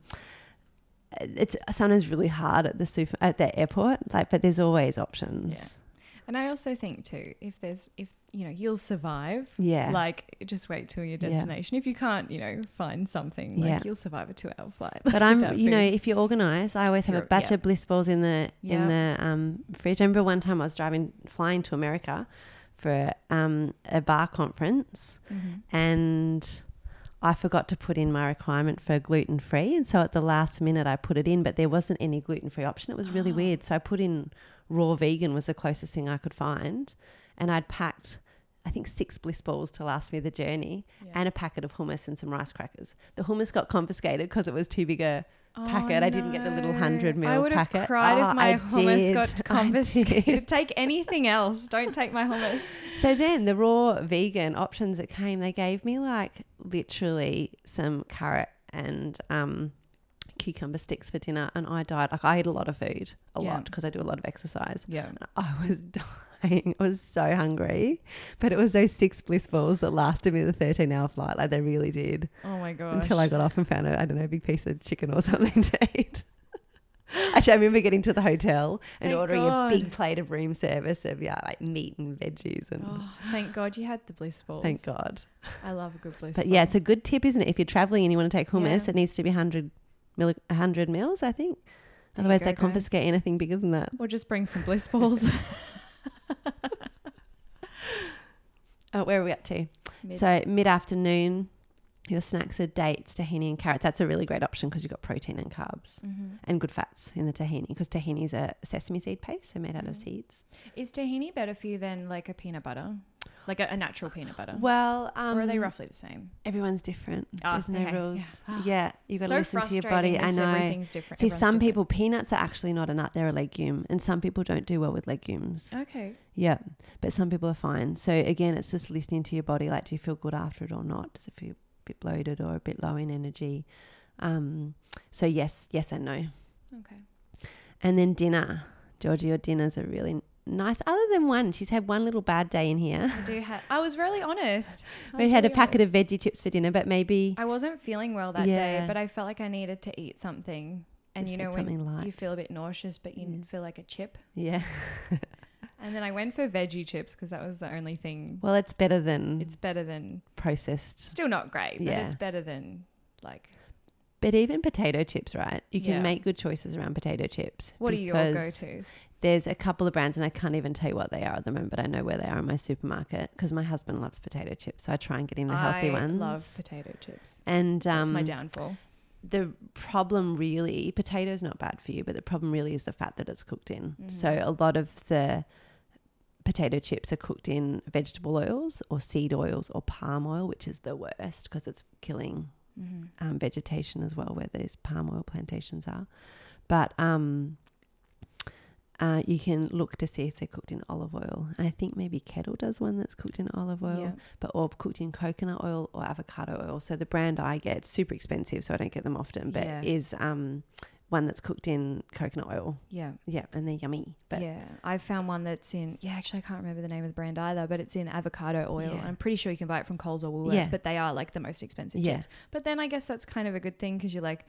it's sometimes really hard at the super at the airport. Like, but there's always options. Yeah. And I also think too, if there's if you know you'll survive. Yeah. Like just wait till your Yeah. destination. If you can't, you know, find something, like Yeah. you'll survive a two-hour flight. But (laughs) I'm, you know, if you're organised, I always have a You're- batch yeah. of bliss balls in the in Yeah. the um, fridge. I remember one time I was driving, flying to America for um, a barre conference, Mhm. and I forgot to put in my requirement for gluten free, and so at the last minute I put it in, but there wasn't any gluten free option. It was really Oh. weird, so I put in raw vegan was the closest thing I could find, and I'd packed. I think six bliss balls to last me the journey, Yeah. and a packet of hummus and some rice crackers. The hummus got confiscated because it was too big a packet. Oh, I didn't get the little no. 100 I mil would have packet. cried Oh, if my I hummus did. (laughs) got confiscated. take anything else. Don't take my hummus. So then the raw vegan options that came, they gave me like literally some carrot and um, cucumber sticks for dinner, and I died. Like I eat a lot of food, a Yeah. lot because I do a lot of exercise. Yeah. I was (laughs) dying. I was so hungry, but it was those six bliss balls that lasted me the thirteen-hour flight. Like they really did. Oh my gosh. until I got off and found a I don't know a big piece of chicken or (laughs) something to eat. Actually, I remember getting to the hotel and Thank ordering God. a big plate of room service of yeah like meat and veggies and Oh, thank God you had the bliss balls. thank God. I love a good bliss ball, But ball. yeah, it's a good tip, isn't it? If you're traveling and you want to take hummus, Yeah. it needs to be 100 mil, 100 mils, I think. There Otherwise, go, they guys. confiscate anything bigger than that. Or just bring some bliss balls. (laughs) (laughs) Oh, where are we up to? Mid- So mid afternoon, your snacks are dates, tahini, and carrots. That's a really great option because you've got protein and carbs Mhm. and good fats in the tahini because tahini is a sesame seed paste, so made out of Mhm. seeds. Is tahini better for you than like a peanut butter? Like a, a natural peanut butter? Well, um, or are they roughly the same? Everyone's different. Ah, There's no okay. rules. Yeah. Yeah, you got to so listen to your body. I know. Everything's different. See, Everyone's some different. people peanuts are actually not a nut; they're a legume, and some people don't do well with legumes. Okay. Yeah, but some people are fine. So again, it's just listening to your body. Like, do you feel good after it or not? Does it feel bit bloated or a bit low in energy? Um, so yes, yes, and no. Okay. And then dinner, Georgie. Your dinners are really nice. Other than one, she's had one little bad day in here. I do have. I was really honest. (laughs) I We was had a packet honest. of veggie chips for dinner, but maybe I wasn't feeling well that Yeah. day, but I felt like I needed to eat something. And Just you know when light. you feel a bit nauseous, but you Yeah. feel like a chip. yeah. (laughs) And then I went for veggie chips because that was the only thing. Well, it's better than It's better than processed. still not great, but Yeah. it's better than like. But even potato chips, right? You can Yeah. make good choices around potato chips. What are your go-tos? There's a couple of brands, and I can't even tell you what they are at the moment, but I know where they are in my supermarket because my husband loves potato chips, so I try and get him the healthy I ones. I love potato chips. and That's um, my downfall. the problem really, potatoes not bad for you, but the problem really is the fat that it's cooked in. So Mhm. a lot of the potato chips are cooked in vegetable oils or seed oils or palm oil, which is the worst because it's killing hmm um, vegetation as well, where those palm oil plantations are. But um, uh, you can look to see if they're cooked in olive oil. And I think maybe Kettle does one that's cooked in olive oil, Yeah. but or cooked in coconut oil or avocado oil. So the brand I get, super expensive, so I don't get them often, but Yeah. is um, one that's cooked in coconut oil. Yeah. Yeah, and they're yummy. But yeah, I've found one that's in. Yeah, actually, I can't remember the name of the brand either, but it's in avocado oil. Yeah. I'm pretty sure you can buy it from Coles or Woolworths, Yeah. but they are like the most expensive Yeah. chips. But then I guess that's kind of a good thing because you're like,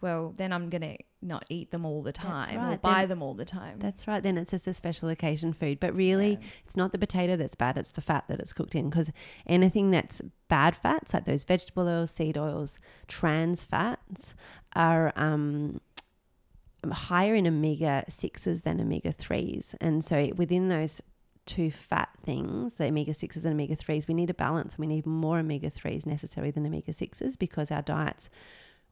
well, then I'm gonna not eat them all the time or buy then- them all the time. That's right. Then it's just a special occasion food. But really, Yeah. it's not the potato that's bad, it's the fat that it's cooked in. Because anything that's bad fats, like those vegetable oils, seed oils, trans fats, are um, higher in omega 6s than omega 3s. And so within those two fat things, the omega 6s and omega 3s, we need a balance. We need more omega 3s necessary than omega 6s because our diets.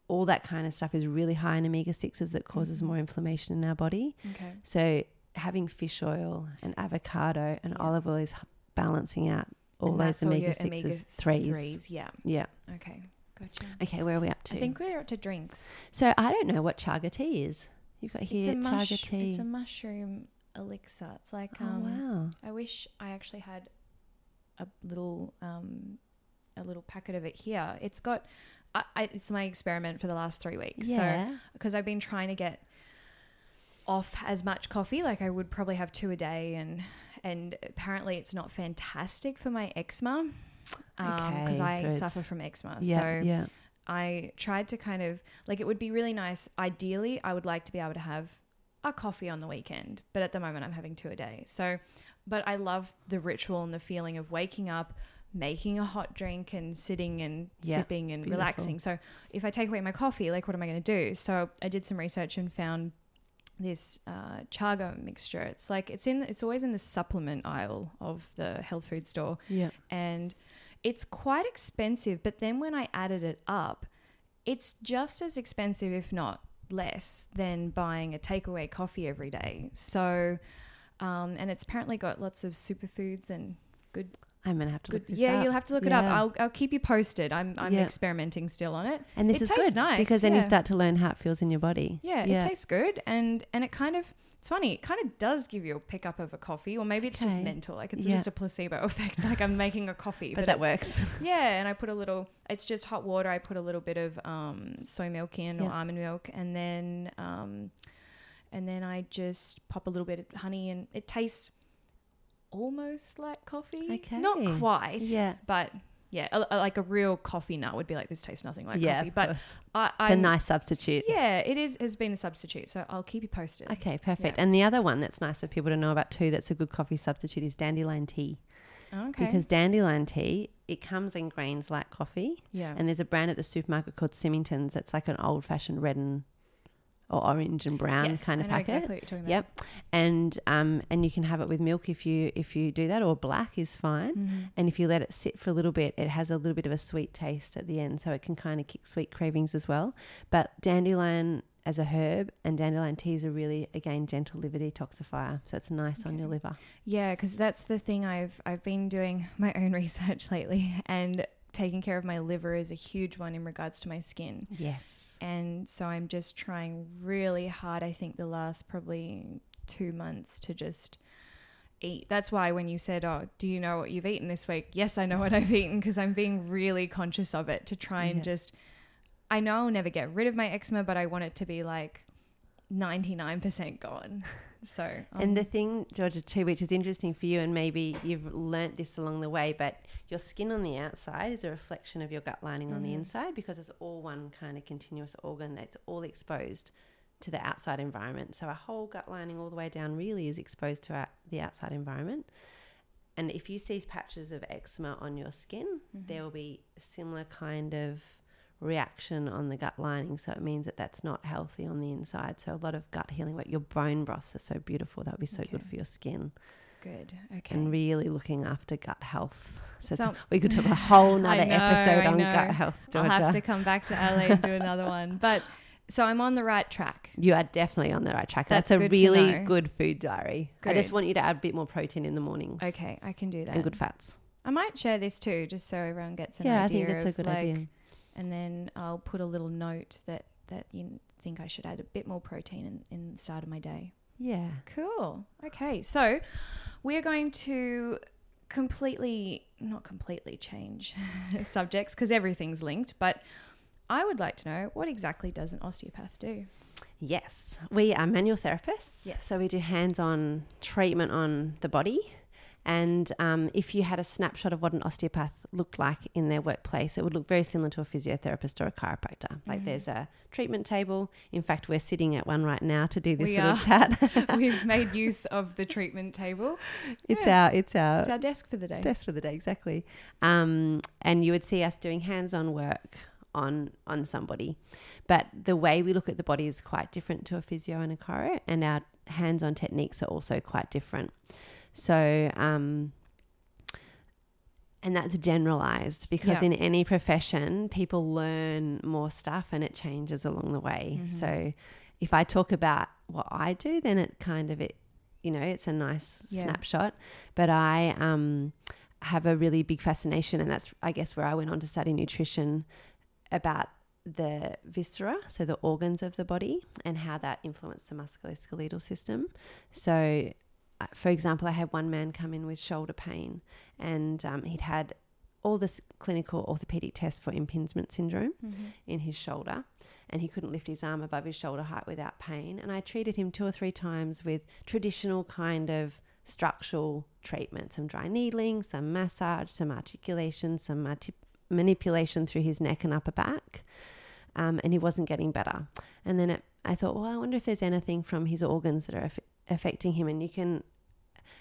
All that kind of stuff is really high in omega 6s that causes Mhm. more inflammation in our body. okay. So having fish oil and avocado and Yeah. olive oil is balancing out all And those that's all your omega sixes, threes. threes. Yeah. Yeah. Okay. Gotcha. Okay, where are we up to? I think we're up to drinks. so. I don't know what chaga tea is. You've got here it's a chaga mush, tea. It's a mushroom elixir. It's like oh um, wow! I wish I actually had a little um, a little packet of it here. It's got I, I, it's my experiment for the last three weeks. So Yeah. because I've been trying to get off as much coffee, like I would probably have two a day, and and apparently it's not fantastic for my eczema because Okay, I good. suffer from eczema. yeah. so yeah. I tried to kind of like it would be really nice. Ideally, I would like to be able to have a coffee on the weekend, but at the moment I'm having two a day. So, but I love the ritual and the feeling of waking up, making a hot drink and sitting and Yeah, sipping and beautiful. relaxing. So, if I take away my coffee, like what am I going to do? So, I did some research and found this uh, chaga mixture. It's like it's in it's always in the supplement aisle of the health food store Yeah. and it's quite expensive. But then when I added it up, it's just as expensive, if not less, than buying a takeaway coffee every day. So, um, and it's apparently got lots of superfoods and good. I'm gonna have to good look this yeah, up. you'll have to look it up. I'll, I'll keep you posted. I'm I'm Yeah. experimenting still on it. and this it is tastes good nice, because then you start to learn how it feels in your body. Yeah, Yeah. it tastes good, and and it kind of it's funny. It kind of does give you a pickup of a coffee, or maybe it's just mental. Like it's Yeah. just a placebo (laughs) effect. Like I'm making a coffee, But, that works. (laughs) Yeah, and I put a little. It's just hot water. I put a little bit of um, soy milk in or almond milk, and then um, and then I just pop a little bit of honey, and it tastes almost like coffee. Okay. not quite. yeah. but yeah, a, a- like a real coffee nut would be like this tastes nothing like yeah. coffee. of But course. I, it's a nice substitute. yeah, it is has been a substitute. So I'll keep you posted. Okay, perfect. Yeah. And the other one that's nice for people to know about too, that's a good coffee substitute, is dandelion tea. Okay. Because dandelion tea, it comes in grains like coffee, yeah. and there's a brand at the supermarket called Symington's that's like an old fashioned red and or orange and brown yes, kind I of know packet. exactly what you're talking Yep, and um, and you can have it with milk if you if you do that, or black is fine. about. Mhm. And if you let it sit for a little bit, it has a little bit of a sweet taste at the end, so it can kind of kick sweet cravings as well. But dandelion as a herb and dandelion tea is a really again gentle liver detoxifier, so it's nice on your liver. Yeah, because that's the thing. I've I've been doing (laughs) my own research lately, and taking care of my liver is a huge one in regards to my skin. Yes. And so I'm just trying really hard. I think the last probably two months to just eat. That's why when you said, "Oh, do you know what you've eaten this week?" Yes, I know what I've (laughs) eaten because I'm being really conscious of it to try and Yeah. just. I know I'll never get rid of my eczema, but I want it to be like 99% gone. (laughs) So, um, And the thing, Georgia, too, which is interesting for you, and maybe you've learnt this along the way, but your skin on the outside is a reflection of your gut lining on the Mhm. inside because it's all one kind of continuous organ that's all exposed to the outside environment. So our whole gut lining, all the way down, really is exposed to our, the outside environment. And if you see patches of eczema on your skin, Mm-hmm. there will be similar kind of reaction on the gut lining. So it means that that's not healthy on the inside. So a lot of gut healing, but your bone broths are so beautiful. That would be so good for your skin Good. Okay. and really looking after gut health. (laughs) So it's- Some- we could talk a whole (laughs) nother know, episode on gut health, I'll have to come back to LA and do another (laughs) one. But so I'm on the right track. You are definitely on the right track. That's That's, a good really good food diary. I just want you to add a bit more protein in the mornings Okay, I can do that. and good fats. I might share this too, just so everyone gets an yeah, I think that's a good like, idea. And then I'll put a little note that that you think I should add a bit more protein in, in the start of my day. Yeah. Cool. Okay, so we're going to completely, not completely change (laughs) subjects because everything's linked, but I would like to know what exactly does an osteopath do? Yes, we are manual therapists. Yes. So we do hands-on treatment on the body. And um, if you had a snapshot of what an osteopath looked like in their workplace, it would look very similar to a physiotherapist or a chiropractor. Like Mm-hmm. there's a treatment table. In fact, we're sitting at one right now to do this We little are. chat. (laughs) (laughs) We've made use of the treatment table. it's Yeah. our it's our It's our desk for the day. Desk for the day, exactly. Um, and you would see us doing hands-on work on on somebody, but the way we look at the body is quite different to a physio and a chiro, and our hands-on techniques are also quite different. So, um, and that's generalized because Yeah. in any profession, people learn more stuff and it changes along the way. Mm-hmm. So, if I talk about what I do, then it kind of it, you know, it's a nice Yeah. snapshot. But I um, have a really big fascination, and that's I guess where I went on to study nutrition about the viscera, so the organs of the body, and how that influence the musculoskeletal system. So, for example, I had one man come in with shoulder pain, and um, he'd had all this clinical orthopedic tests for impingement syndrome in his shoulder, and he couldn't lift his arm above his shoulder height without pain. And I treated him two or three times with traditional kind of structural treatment, some dry needling, some massage, some articulation, some manipulation through his neck and upper back. Um, and he wasn't getting better. And then it, I thought, well, I wonder if there's anything from his organs that are affecting him. And you can,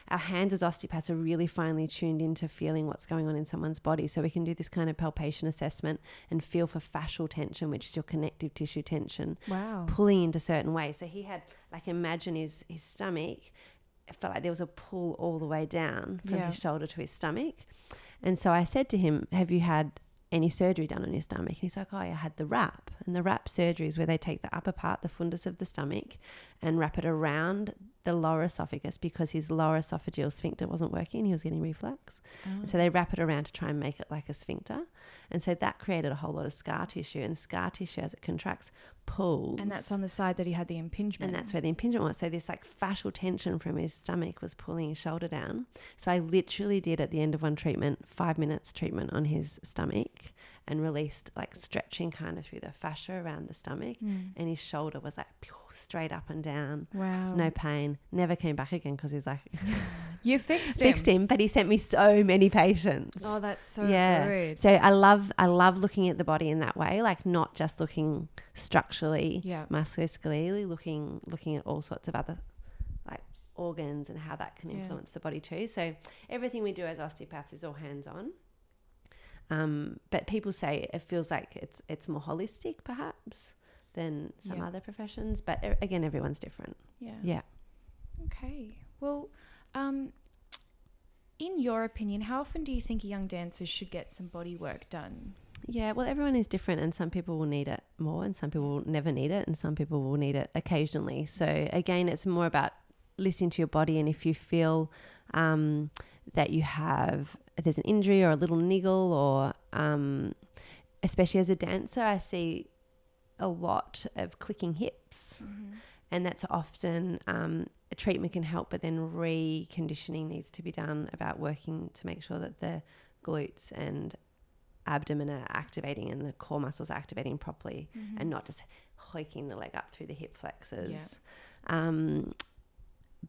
our hands as osteopaths are really finely tuned into feeling what's going on in someone's body. So we can do this kind of palpation assessment and feel for fascial tension, which is your connective tissue tension, Wow. pulling into certain ways. So he had, like, imagine his, his stomach, it felt like there was a pull all the way down from Yeah. his shoulder to his stomach. And so I said to him, Have you had any surgery done on your stomach? And he's like, Oh, I had the wrap. And the wrap surgery is where they take the upper part, the fundus of the stomach, and wrap it around the lower esophagus because his lower esophageal sphincter wasn't working. He was getting reflux. And so they oh. wrap it around to try and make it like a sphincter. And so that created a whole lot of scar tissue. And scar tissue, as it contracts, pulls. And that's on the side that he had the impingement. And that's where the impingement was. So this like fascial tension from his stomach was pulling his shoulder down. So I literally did at the end of one treatment, five minutes treatment on his stomach and released like stretching kind of through the fascia around the stomach. Mm. And his shoulder was like pew, straight up and down. Wow. No pain. Never came back again because he's like (laughs) You fixed him. fixed him, but he sent me so many patients. Oh, that's so yeah. good. So I love I love looking at the body in that way, like not just looking structurally, Yeah. musculoskeletally, looking looking at all sorts of other like organs and how that can Yeah. influence the body too. So everything we do as osteopaths is all hands on. Um, but people say it feels like it's it's more holistic perhaps than some Yeah. other professions. But again, everyone's different. Yeah. Yeah. Okay. Well, um, in your opinion, how often do you think young dancers should get some body work done? Yeah, well, everyone is different, and some people will need it more, and some people will never need it, and some people will need it occasionally. So, again, it's more about listening to your body, and if you feel um, that you have, there's an injury or a little niggle, or um, especially as a dancer, I see a lot of clicking hips, and that's often um, a treatment can help, but then reconditioning needs to be done about working to make sure that the glutes and abdomen are activating and the core muscles are activating properly and not just hoiking the leg up through the hip flexors. Um,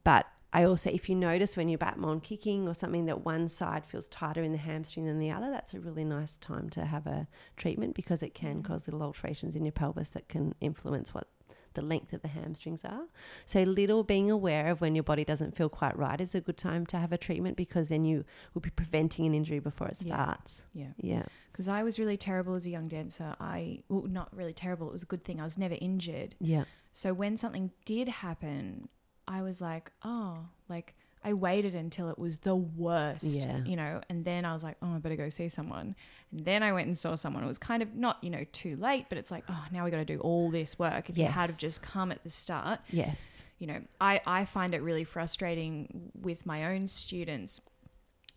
but I also, if you notice when you're battement kicking or something that one side feels tighter in the hamstring than the other, that's a really nice time to have a treatment because it can mm. cause little alterations in your pelvis that can influence what the length of the hamstrings are. So little being aware of when your body doesn't feel quite right is a good time to have a treatment because then you will be preventing an injury before it starts. Yeah. Yeah. Because I was really terrible as a young dancer. I, well, not really terrible. It was a good thing. I was never injured. Yeah. So when something did happen, I was like, oh, like I waited until it was the worst, Yeah. you know, and then I was like, oh, I better go see someone. And then I went and saw someone. It was kind of not, you know, too late, but it's like, oh, now we got to do all this work. If you had have just come at the start, Yes. you know, I, I find it really frustrating with my own students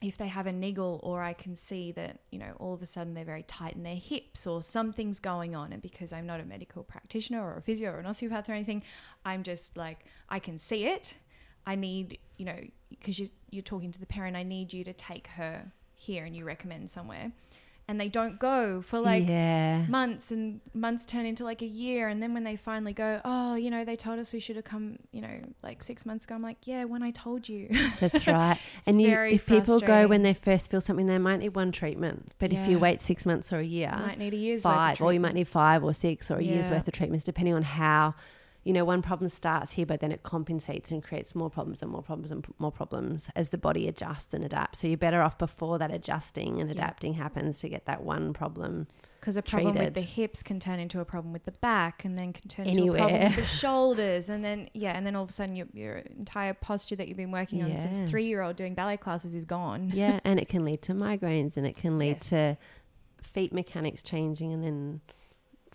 if they have a niggle or I can see that, you know, all of a sudden they're very tight in their hips or something's going on. And because I'm not a medical practitioner or a physio or an osteopath or anything, I'm just like, I can see it. I need, you know, because you, you're talking to the parent, I need you to take her here and you recommend somewhere. And they don't go for like yeah. months and months turn into like a year and then when they finally go oh you know they told us we should have come you know like six months ago i'm like yeah when i told you That's (laughs) right. and you, if people go when they first feel something, they might need one treatment. But if you wait six months or a year, you might need a year's five, worth of or you might need five or six or a year's worth of treatments, depending on how, you know, one problem starts here, but then it compensates and creates more problems and more problems and more problems as the body adjusts and adapts. So you're better off before that adjusting and Yeah. adapting happens to get that one problem. because a problem with the hips can turn into a problem with the back and then can turn into a problem with the shoulders and then yeah and then all of a sudden your, your entire posture that you've been working on since Yeah. three year old doing ballet classes is gone (laughs) Yeah, and it can lead to migraines and it can lead Yes. to feet mechanics changing and then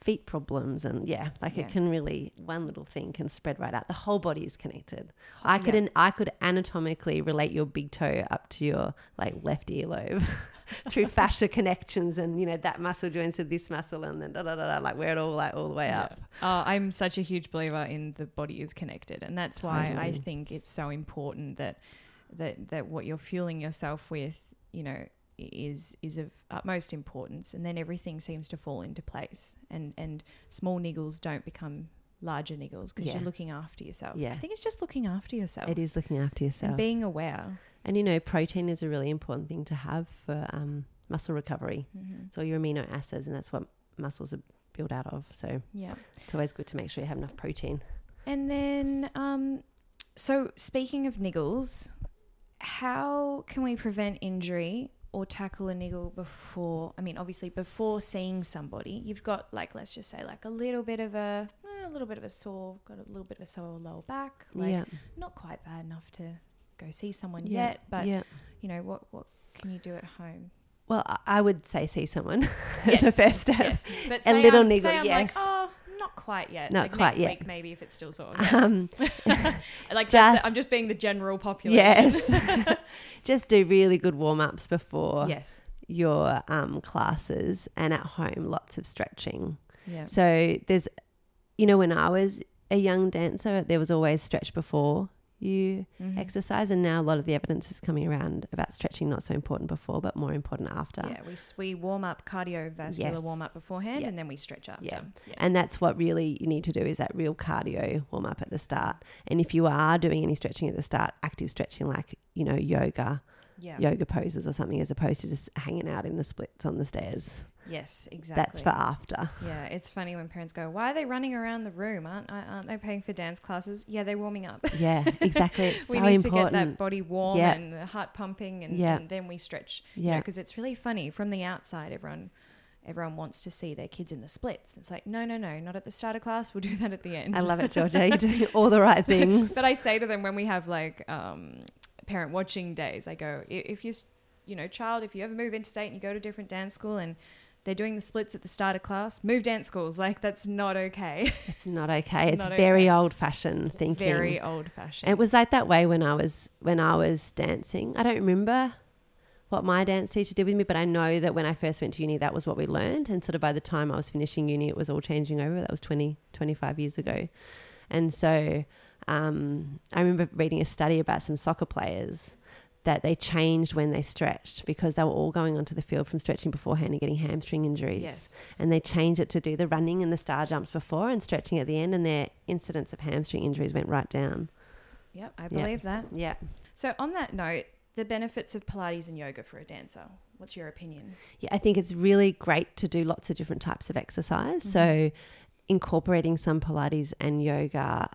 feet problems and yeah, like Yeah. it can really one little thing can spread right out. The whole body is connected. I could Yeah. an I could anatomically relate your big toe up to your like left earlobe (laughs) through (laughs) fascia connections and you know that muscle joins to this muscle and then da da da da like where it all like all the way up. Oh, I'm such a huge believer in the body is connected, and that's why I think it's so important that that that what you're fueling yourself with, you know, is is of utmost importance, and then everything seems to fall into place, and and small niggles don't become larger niggles because Yeah. you're looking after yourself. Yeah. I think it's just looking after yourself It is looking after yourself. and being aware. And you know, protein is a really important thing to have for um, muscle recovery. Mhm. It's all your amino acids, and that's what muscles are built out of. So Yeah. it's always good to make sure you have enough protein. And then, um, so speaking of niggles, how can we prevent injury or tackle a niggle before? I mean, obviously, before seeing somebody, you've got like, let's just say, like a little bit of a, eh, a little bit of a sore, got a little bit of a sore lower back, like yeah, not quite bad enough to go see someone yeah, yet, but yeah. you know, what what can you do at home? Well, I- would say see someone (laughs) as a first step. Yes, but A little I'm, niggle, yes. like, oh, not quite yet. Not like quite next yet. Week, maybe if it's still sore. Um, (laughs) like Just- the, I'm just being the general population. yes, (laughs) (laughs) just do really good warm ups before yes. your um, classes, and at home, lots of stretching. Yeah. So there's, you know, when I was a young dancer, there was always stretch before you Mhm. exercise, and now a lot of the evidence is coming around about stretching not so important before, but more important after. Yeah, we, we warm up cardiovascular Yes. warm up beforehand Yeah. and then we stretch after. Yeah. Yeah. And that's what really you need to do is that real cardio warm up at the start. And if you are doing any stretching at the start, active stretching like, you know, yoga, yeah. yoga poses or something as opposed to just hanging out in the splits on the stairs. Yes, exactly. That's for after. Yeah, it's funny when parents go, "Why are they running around the room? Aren't aren't they paying for dance classes?" Yeah, they're warming up. Yeah, exactly. (laughs) It's we so need to get that body warm Yeah. and the heart pumping, and, Yeah. and then we stretch. Yeah. because it's really funny from the outside. Everyone, everyone wants to see their kids in the splits. It's like, no, no, no, not at the start of class. We'll do that at the end. I love it, Georgia. You're doing (laughs) all the right things. but I say to them when we have like um, parent watching days, I go, if you, you know, child, if you ever move interstate and you go to a different dance school and they're doing the splits at the start of class, move dance schools. Like that's not okay. it's not (laughs) okay. It's It's, not very okay. old fashioned thinking. Very old fashioned. It was like that way when I was when I was dancing. I don't remember what my dance teacher did with me, but I know that when I first went to uni, that was what we learned. And sort of by the time I was finishing uni, it was all changing over. That was 20, 25 years ago. And so um, I remember reading a study about some soccer players that they changed when they stretched because they were all going onto the field from stretching beforehand and getting hamstring injuries. yes. And they changed it to do the running and the star jumps before and stretching at the end, and their incidence of hamstring injuries went right down. Yep, I believe that. Yeah. So on that note, the benefits of Pilates and yoga for a dancer. What's your opinion? Yeah, I think it's really great to do lots of different types of exercise. So mm-hmm. incorporating some Pilates and yoga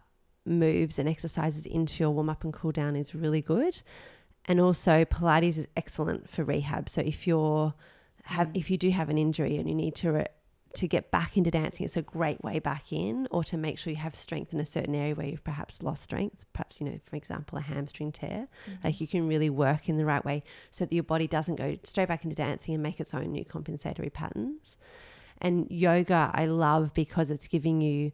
moves and exercises into your warm up and cool down is really good. And also, Pilates is excellent for rehab. So if you're have mm. if you do have an injury and you need to re- to get back into dancing, it's a great way back in, or to make sure you have strength in a certain area where you've perhaps lost strength. Perhaps, you know, for example, a hamstring tear. Mm-hmm. Like you can really work in the right way so that your body doesn't go straight back into dancing and make its own new compensatory patterns. And yoga, I love because it's giving you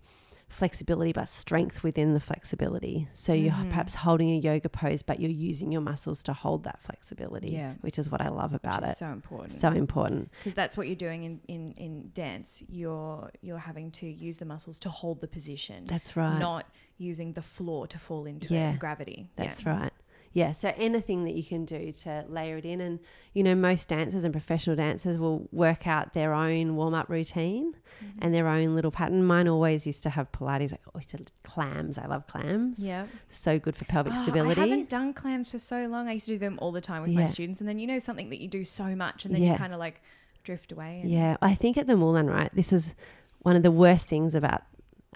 flexibility but strength within the flexibility. So you're Mm-hmm. perhaps holding a yoga pose, but you're using your muscles to hold that flexibility, Yeah. which is what I love about it. so important. So important. because that's what you're doing in, in, in dance. You're you're having to use the muscles to hold the position, That's right. not using the floor to fall into Yeah. gravity. That's yeah. right. Yeah, so anything that you can do to layer it in. And, you know, most dancers and professional dancers will work out their own warm up routine Mm-hmm. and their own little pattern. Mine always used to have Pilates, like always did clams. I love clams. Yeah. So good for pelvic Oh, stability. I haven't done clams for so long. I used to do them all the time with my students, and then you know something that you do so much, and then Yeah. you kind of like drift away. And Yeah, I think at the Moulin, right, this is one of the worst things about,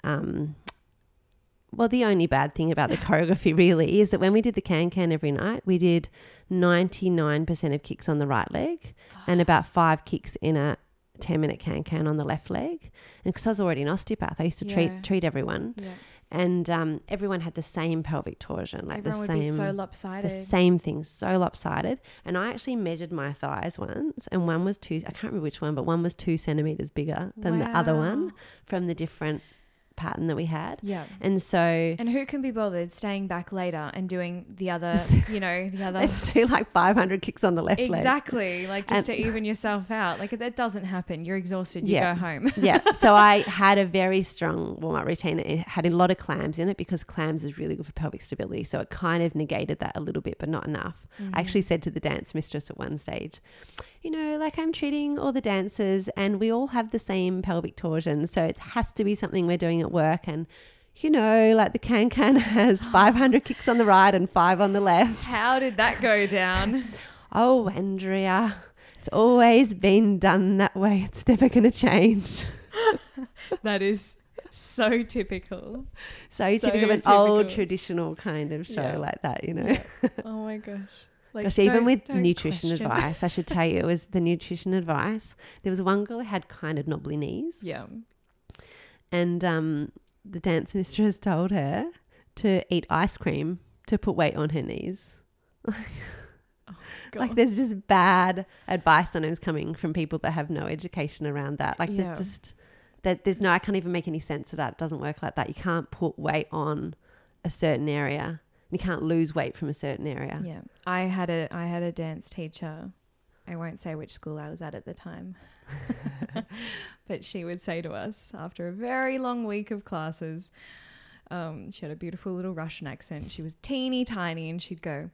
um, well, the only bad thing about the (laughs) choreography really is that when we did the can can every night, we did 99% of kicks on the right leg and (gasps) about five kicks in a 10 minute can can on the left leg. And because I was already an osteopath, I used to Yeah. treat, treat everyone. Yeah. And um, everyone had the same pelvic torsion, like Everyone the same. so the same thing, so lopsided. And I actually measured my thighs once, and one was two, I can't remember which one, but one was two centimeters bigger than the other one from the different pattern that we had. Yeah. And so And who can be bothered staying back later and doing the other, (laughs) you know, the (laughs) other let's do like 500 kicks on the left leg. Exactly. Like just And- to even yourself out. Like that doesn't happen, you're exhausted, you Yeah. go home. (laughs) yeah. So I had a very strong warm up routine. It had a lot of clams in it because clams is really good for pelvic stability. So it kind of negated that a little bit, but not enough. I mm. actually said to the dance mistress at one stage, you know, like I'm treating all the dancers and we all have the same pelvic torsion. So it has to be something we're doing at work. And, you know, like the can can (laughs) has 500 kicks on the right and five on the left. How did that go down? (laughs) Oh, Andrea, it's always been done that way. It's never going to change. (laughs) that is so typical. So, So typical of an old traditional kind of show Yeah. like that, you know. Yeah. Oh my gosh. Like, Gosh, even with nutrition question. advice, I should tell you, it was the nutrition advice. There was one girl who had kind of knobbly knees, Yeah. And um, the dance (laughs) mistress told her to eat ice cream to put weight on her knees. (laughs) (laughs) Like, there's just bad advice sometimes coming from people that have no education around that. Like, Yeah. just that there's no, I can't even make any sense of that. It doesn't work like that. You can't put weight on a certain area. You can't lose weight from a certain area. Yeah. I had a I had a dance teacher. I won't say which school I was at at the time. (laughs) (laughs) but she would say to us after a very long week of classes, um, she had a beautiful little Russian accent. She was teeny tiny and she'd go,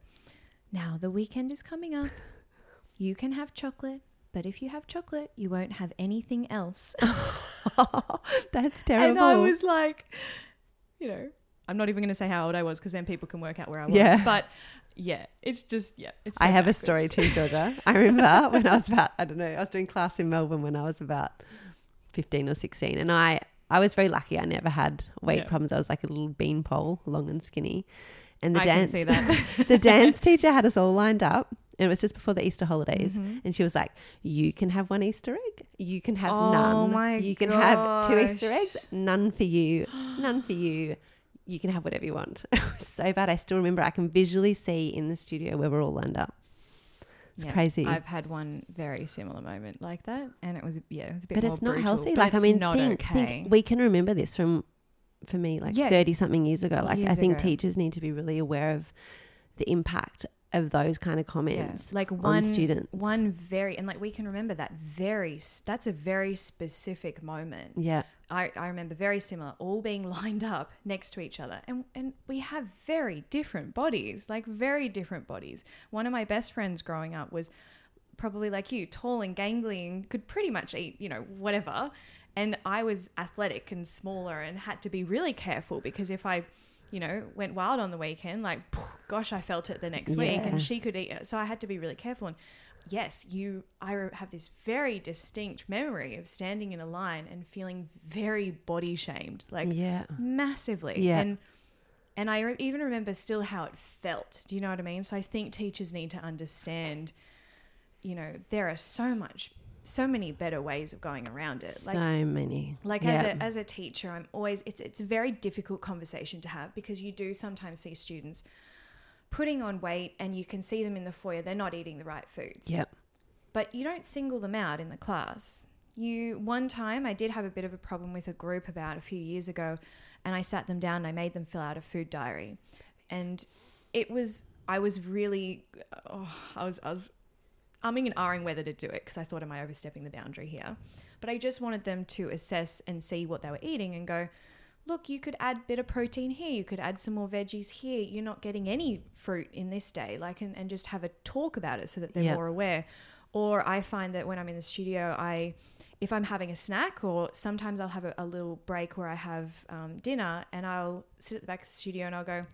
Now the weekend is coming up. You can have chocolate, but if you have chocolate, you won't have anything else. (laughs) That's terrible. And I was like, you know, I'm not even going to say how old I was because then people can work out where I was. Yeah. But yeah, it's just, yeah. It's I so have a story too, Georgia. I remember (laughs) when I was about, I don't know, I was doing class in Melbourne when I was about 15 or 16. And I, I was very lucky. I never had weight Yeah. problems. I was like a little beanpole, long and skinny. And the I dance, can see (laughs) that. the (laughs) dance teacher had us all lined up. And it was just before the Easter holidays. Mhm. And she was like, You can have one Easter egg. You can have Oh none. you can have two Easter eggs. None for you. None for you. (gasps) (gasps) (gasps) You can have whatever you want. (laughs) It was so bad. I still remember. I can visually see in the studio where we're all lined up. It's Yeah, crazy. I've had one very similar moment like that, and it was yeah, it was a bit. but it's not brutal, healthy. Like I mean, not think, okay. think we can remember this from for me like Yeah. thirty something years ago. Like I think ago. teachers need to be really aware of the impact of those kind of yeah, comments like on one students. one very and like we can remember that very that's a very specific moment. yeah, I, I remember very similar, all being (laughs) lined up next to each other. And, and we have very different bodies, like very different bodies. One of my best friends growing up was probably like you, tall and gangly and could pretty much eat, you know, whatever. And I was athletic and smaller and had to be really careful because if I, you know, went wild on the weekend, like, gosh, I felt it the next week and she could eat it. So I had to be really careful. And yes, you. I have this very distinct memory of standing in a line and feeling very body shamed, like yeah. massively. Yeah. And and I re- even remember still how it felt. Do you know what I mean? So I think teachers need to understand. You know, there are so much, so many better ways of going around it. Like so many. like yeah. as a as a teacher, I'm always it's it's a very difficult conversation to have because you do sometimes see students putting on weight and you can see them in the foyer they're not eating the right foods. Yep. But you don't single them out in the class. You one time I did have a bit of a problem with a group about a few years ago and I sat them down and I made them fill out a food diary. And it was I was really oh, I was I was umming and ahhing whether to do it because I thought, am I overstepping the boundary here? But I just wanted them to assess and see what they were eating and go, look, you could add a bit of protein here. You could add some more veggies here. You're not getting any fruit in this day. Like, and, and just have a talk about it so that they're Yeah. more aware. Or I find that when I'm in the studio, I, if I'm having a snack, or sometimes I'll have a, a little break where I have um, dinner, and I'll sit at the back of the studio and I'll go,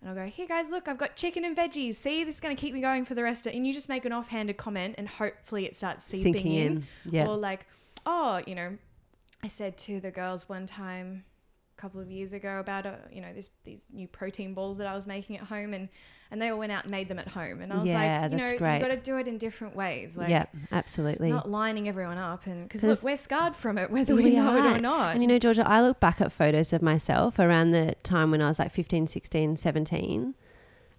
and I'll go, here guys, look, I've got chicken and veggies. See, this is going to keep me going for the rest of. It. And you just make an offhanded comment, and hopefully it starts seeping Sinking in. in. Yeah. Or like, oh, you know, I said to the girls one time couple of years ago about uh, you know this these new protein balls that I was making at home and and they all went out and made them at home and I was Yeah, like you know that's you great. got to do it in different ways like yeah, absolutely. not lining everyone up and because 'Cause- look we're scarred from it whether we, We know it are. or not And you know, Georgia, I look back at photos of myself around the time when I was like 15, 16, 17.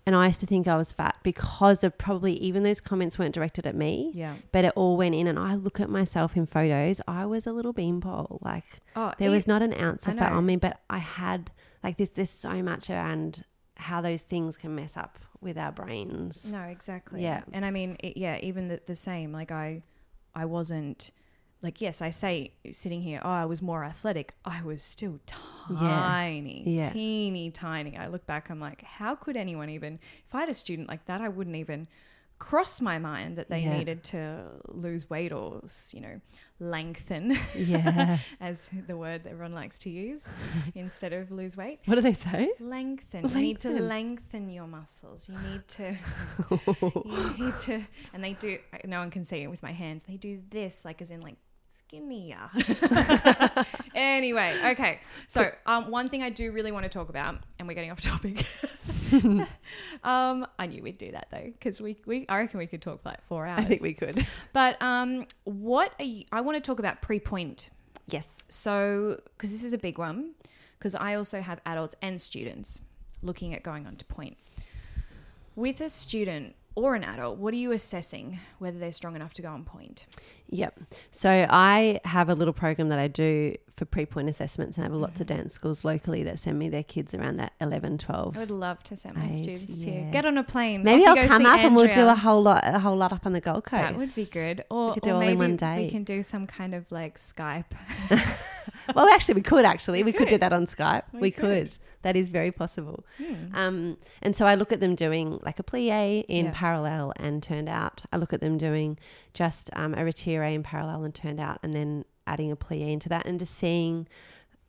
And I used to think I was fat because of probably even those comments weren't directed at me, yeah but it all went in. And I look at myself in photos, I was a little beanpole. Like oh there e- was not an ounce of fat on me, but I had like this, there's so much around how those things can mess up with our brains. No, exactly. Yeah. And I mean, it, yeah, even the, the same. Like I, I wasn't like yes, I say sitting here. Oh, I was more athletic. I was still tiny, Yeah. teeny tiny. I look back. I'm like, how could anyone even? If I had a student like that, I wouldn't even cross my mind that they Yeah. needed to lose weight or you know lengthen Yeah. (laughs) as the word that everyone likes to use (laughs) instead of lose weight what do they say? lengthen. You need to Lengthen. lengthen your muscles. You need to, (laughs) you need to, and they do. No one can see it with my hands. They do this, like as in like skinnier. (laughs) anyway, okay. So um, one thing I do really want to talk about, and we're getting off topic. (laughs) um, I knew we'd do that though, because we, we, I reckon we could talk for like four hours. I think we could. (laughs) But um, what are you, I want to talk about pre-pointe Yes. so, because this is a big one, because I also have adults and students looking at going on to pointe. With a student or an adult, what are you assessing whether they're strong enough to go on pointe? Yep. So I have a little program that I do for pre-pointe assessments and I have lots of mm-hmm. dance schools locally that send me their kids around that 11, 12. I would love to send my Right, students to yeah. Get on a plane. Maybe I'll come up and we'll do a whole lot, a whole lot up on the Gold Coast. That would be good. Or, could do or all in one we can do some kind of like Skype. (laughs) Well, actually, we could actually. We, We could. do that on Skype. We, We could. could. That is very possible. Hmm. Um, and so I look at them doing like a plie in Yeah. parallel and turned out. I look at them doing just um, a retire in parallel and turned out, and then adding a plie into that, and just seeing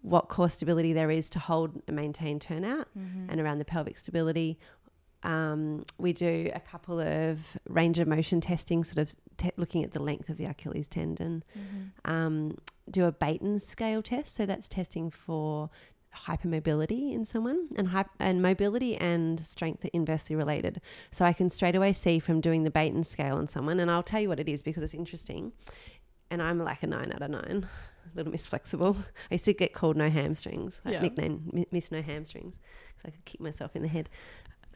what core stability there is to hold and maintain turnout, Mm-hmm. and around the pelvic stability. Um, we do a couple of range of motion testing, sort of te- looking at the length of the Achilles tendon. Mm-hmm. Um, do a Beighton scale test, so that's testing for hypermobility in someone, and hy- and mobility and strength are inversely related. So I can straight away see from doing the Beighton scale on someone, and I'll tell you what it is because it's interesting. And I'm like a nine out of nine, a (laughs) little Miss Flexible. (laughs) I used to get called No Hamstrings, that Yeah. nickname, Miss No Hamstrings, because I could kick myself in the head.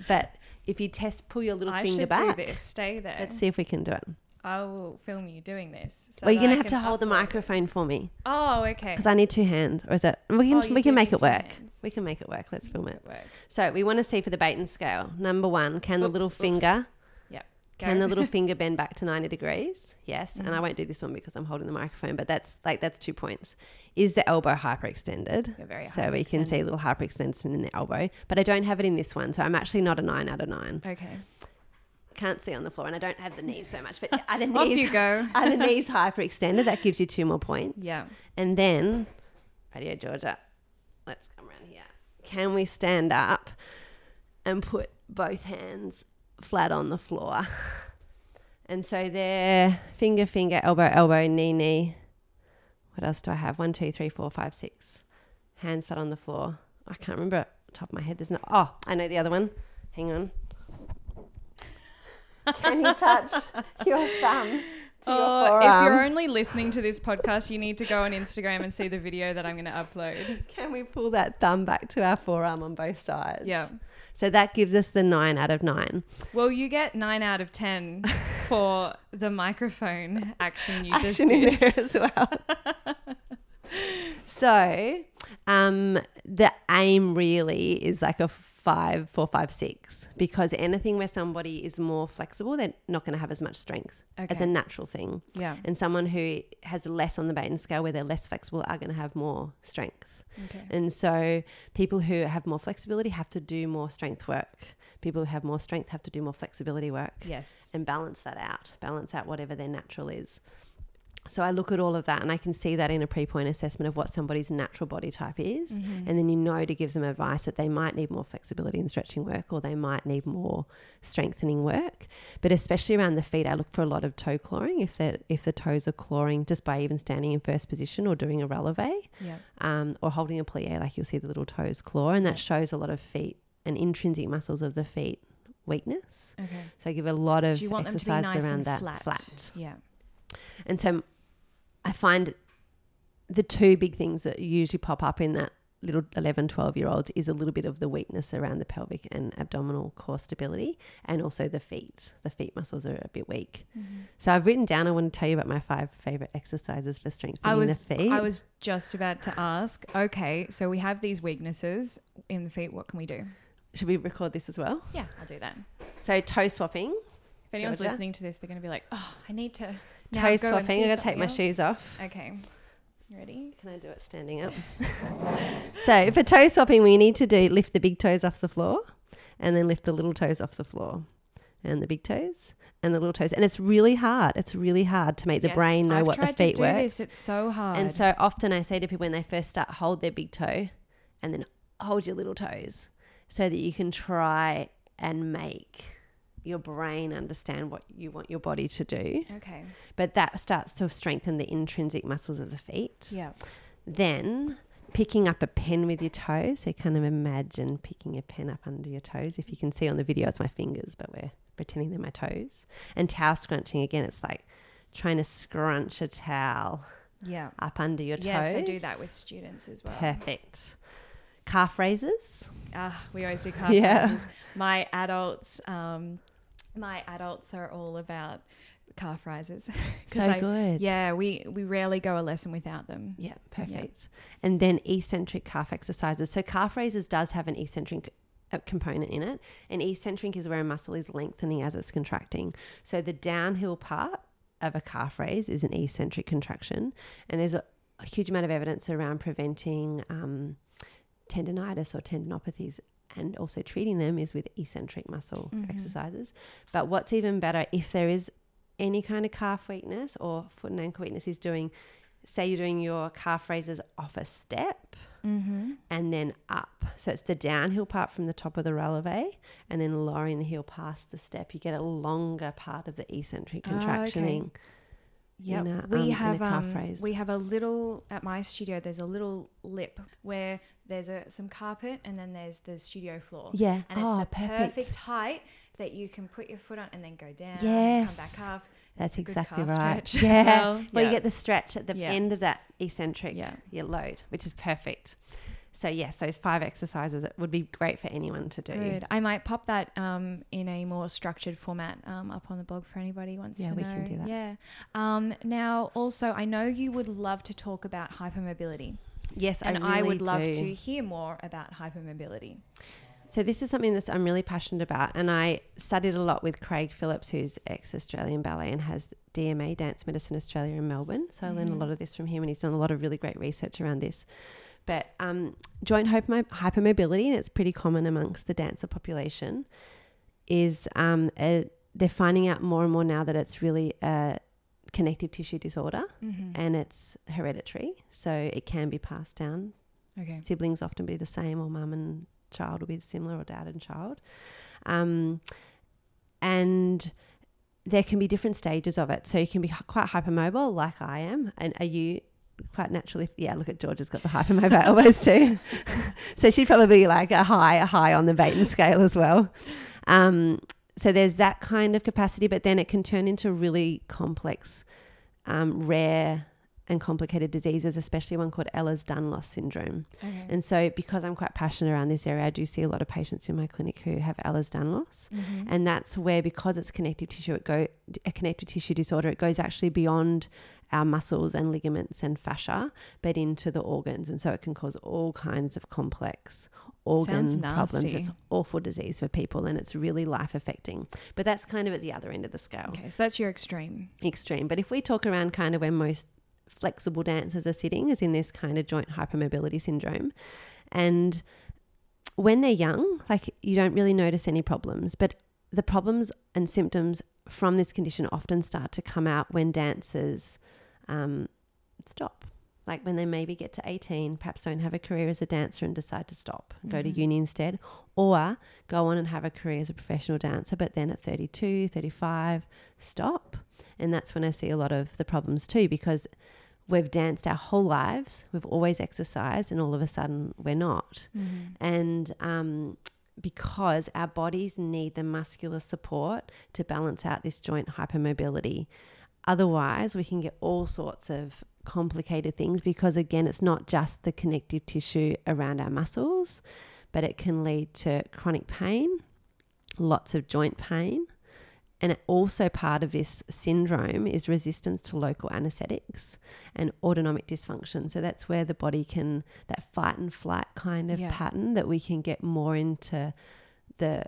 But if you test, pull your little I finger should back. do this. Stay there. Let's see if we can do it. I will film you doing this. so well, you're that gonna I have to can hold the upload it. microphone for me Oh, okay. because I need two hands. Or is it? We Oh, can you we do can make need it two work. hands. We can make it work. Let's film it. Works. So we want to see for the Beighton scale. Number one, can the Oops, little oops. finger can the little (laughs) finger bend back to ninety degrees? Yes. And I Mhm. won't do this one because I'm holding the microphone, but that's like that's two points. Is the elbow hyperextended? You're very So we can see a little hyperextension in the elbow, but I don't have it in this one, so I'm actually not a nine out of nine. Okay. Can't see on the floor, and I don't have the knees so much, but (laughs) are the Off you knees go. (laughs) are the knees hyperextended? That gives you two more points. Yeah. And then, Radio Georgia, let's come around here. Can we stand up and put both hands flat on the floor (laughs) And so they're finger, finger, elbow, elbow, knee, knee. What else do I have? One, two, three, four, five, six. Hands flat on the floor. I can't remember it top of my head. There's no. Oh, I know the other one. Hang on. Can you touch (laughs) your thumb to Oh, your if you're only listening to this podcast, you need to go on Instagram and see the video that I'm going to upload. Can we pull that thumb back to our forearm on both sides? Yeah. So that gives us the nine out of nine. Well, you get nine out of 10 for the microphone action you just action in did. there as well. (laughs) so, um, the aim really is like a five, four, five, six, because anything where somebody is more flexible, they're not going to have as much strength as a natural thing. Yeah. And someone who has less on the Beighton scale, where they're less flexible, are going to have more strength. Okay. And so, people who have more flexibility have to do more strength work. People who have more strength have to do more flexibility work Yes. and balance that out, balance out whatever their natural is. So I look at all of that and I can see that in a pre pointe assessment of what somebody's natural body type is. Mm-hmm. And then you know to give them advice that they might need more flexibility and stretching work or they might need more strengthening work. But especially around the feet, I look for a lot of toe clawing if they if the toes are clawing just by even standing in first position or doing a releve Yeah. um, or holding a plie, like you'll see the little toes claw, and that shows a lot of feet and intrinsic muscles of the feet weakness. Okay. So I give a lot of Do you want them to be exercises nice around that flat? flat. Yeah. And so I find the two big things that usually pop up in that little 11, 12 year olds is a little bit of the weakness around the pelvic and abdominal core stability and also the feet. The feet muscles are a bit weak. Mm-hmm. So I've written down, I want to tell you about my five favorite exercises for strengthening I was the feet. I was just about to ask. Okay, so we have these weaknesses in the feet. What can we do? Should we record this as well? Yeah, I'll do that. So toe swapping. If anyone's Georgia? listening to this, they're going to be like, "Oh, I need to now Toe go swapping. I'm going to take my else." shoes off. Okay, you ready? Can I do it standing up? (laughs) so for toe swapping, we need to do lift the big toes off the floor, and then lift the little toes off the floor, and the big toes and the little toes. And it's really hard. It's really hard to make the Yes, brain know I've what the tried feet to do work. This. It's so hard. And so often I say to people when they first start, hold their big toe, and then hold your little toes, so that you can try and make your brain understand what you want your body to do. okay, But that starts to strengthen the intrinsic muscles of the feet. yeah, Then picking up a pen with your toes. So kind of imagine picking a pen up under your toes. If you can see on the video, it's my fingers, but we're pretending they're my toes. And towel scrunching again, it's like trying to scrunch a towel yeah. up under your toes. Yes, I do that with students as well. Perfect. Calf raises. Ah, we always do calf Yeah. raises. My adults, um, my adults are all about calf rises. (laughs) So I- good. Yeah, we we rarely go a lesson without them. Yeah, perfect. And then eccentric calf exercises. So calf raises does have an eccentric uh, component in it. And eccentric is where a muscle is lengthening as it's contracting. So the downhill part of a calf raise is an eccentric contraction. And there's a, a huge amount of evidence around preventing um, tendonitis or tendinopathies and also treating them is with eccentric muscle Mhm. exercises. But what's even better if there is any kind of calf weakness or foot and ankle weakness is doing say you're doing your calf raises off a step Mm-hmm. and then up. So it's the downhill part from the top of the releve and then lowering the heel past the step. You get a longer part of the eccentric Ah, okay. Yeah, um, we have um, we have a little at my studio. There's a little lip where there's a some carpet and then there's the studio floor. Yeah. and oh, it's the perfect. perfect height that you can put your foot on and then go down, Yes. come back up. That's It's a good exactly right. (laughs) Yeah. well. Well, you get the stretch at the Yeah. end of that eccentric Yeah. your load, which is perfect. So yes, those five exercises it would be great for anyone to do. Good. I might pop that um, in a more structured format um, up on the blog for anybody who wants Yeah, to we can do that. Yeah. Um, now, also, I know you would love to talk about hypermobility, Yes, and I, I, really would love to hear more about hypermobility. So this is something that I'm really passionate about, and I studied a lot with Craig Phillips, who's ex-Australian Ballet and has DMA Dance Medicine Australia in Melbourne. So I learned a Mhm. lot of this from him, and he's done a lot of really great research around this. But um, joint hypermobility, and it's pretty common amongst the dancer population, is um, a, they're finding out more and more now that it's really a connective tissue disorder Mm-hmm. and it's hereditary. So it can be passed down Okay. siblings often be the same, or mum and child will be similar, or dad and child. Um, and there can be different stages of it. So you can be quite hypermobile, like I am. And are you quite naturally? Yeah, look at Georgia's got the hypermobile elbows too. (laughs) so she'd probably be like a high, a high on the Beighton scale as well. Um, so there's that kind of capacity, but then it can turn into really complex, um, rare and complicated diseases, especially one called Ehlers-Danlos syndrome. Okay. And so, because I'm quite passionate around this area, I do see a lot of patients in my clinic who have Ehlers-Danlos, Mhm. and that's where because it's connective tissue, it go a connective tissue disorder. It goes actually beyond our muscles and ligaments and fascia, but into the organs, and so it can cause all kinds of complex organ problems. It's awful disease for people, and it's really life affecting. But that's kind of at the other end of the scale Okay, so that's your extreme. extreme. But if we talk around kind of where most flexible dancers are sitting, is in this kind of joint hypermobility syndrome. And when they're young, like you don't really notice any problems, but the problems and symptoms from this condition often start to come out when dancers um, stop. Like when they maybe get to 18, perhaps don't have a career as a dancer and decide to stop, go to Mhm. uni instead, or go on and have a career as a professional dancer, but then at 32, 35, stop. And that's when I see a lot of the problems too, because we've danced our whole lives, we've always exercised, and all of a sudden we're not. Mm-hmm. And um, because our bodies need the muscular support to balance out this joint hypermobility. Otherwise, we can get all sorts of complicated things because, again, it's not just the connective tissue around our muscles, but it can lead to chronic pain, lots of joint pain. And also, part of this syndrome is resistance to local anesthetics and autonomic dysfunction. So, that's where the body can, that fight and flight kind of Yeah. pattern, that we can get more into the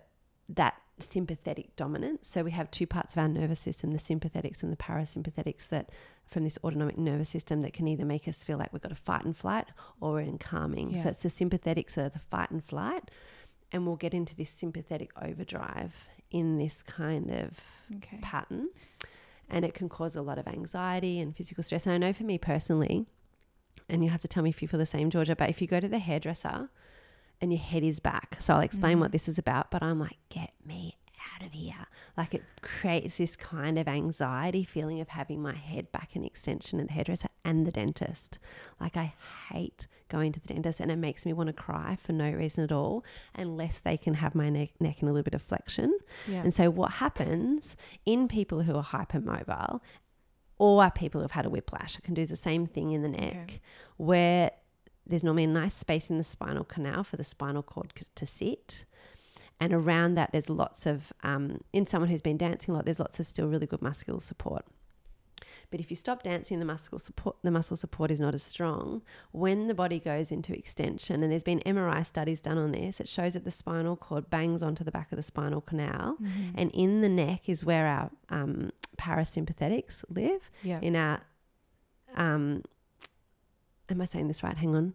that sympathetic dominance. So, we have two parts of our nervous system the sympathetics and the parasympathetics that from this autonomic nervous system that can either make us feel like we've got to fight and flight or we're in calming. Yeah. So, it's the sympathetics that are the fight and flight. And we'll get into this sympathetic overdrive in this kind of Okay. pattern and it can cause a lot of anxiety and physical stress. And I know for me personally, and you have to tell me if you feel the same, Georgia, but if you go to the hairdresser and your head is back, so I'll explain Mhm. what this is about, but I'm like, get me out of here. Like it creates this kind of anxiety feeling of having my head back in extension of the hairdresser and the dentist. Like I hate going to the dentist and it makes me want to cry for no reason at all unless they can have my neck, neck in a little bit of flexion. Yeah. And so, what happens in people who are hypermobile or people who've had a whiplash, it can do the same thing in the neck, Okay. where there's normally a nice space in the spinal canal for the spinal cord c- to sit. And around that, there's lots of, um, in someone who's been dancing a lot, there's lots of still really good muscular support. But if you stop dancing, the muscle support the muscle support is not as strong. When the body goes into extension, and there's been MRI studies done on this, it shows that the spinal cord bangs onto the back of the spinal canal, Mhm. and in the neck is where our um, parasympathetics live. yeah. In our, um, am I saying this right? Hang on.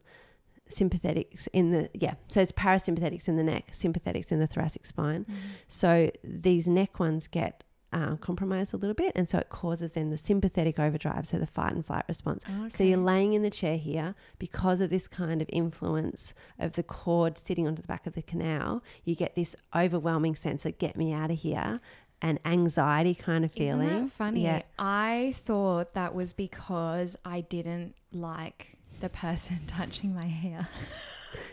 Sympathetics in the yeah, so it's parasympathetics in the neck, sympathetics in the thoracic spine. Mhm. So these neck ones get uh, compromised a little bit, and so it causes then the sympathetic overdrive, so the fight and flight response. So you're laying in the chair here because of this kind of influence of the cord sitting onto the back of the canal. You get this overwhelming sense of get me out of here, and anxiety kind of feeling. Isn't that funny? Yeah. I thought that was because I didn't like the person (laughs) touching my hair.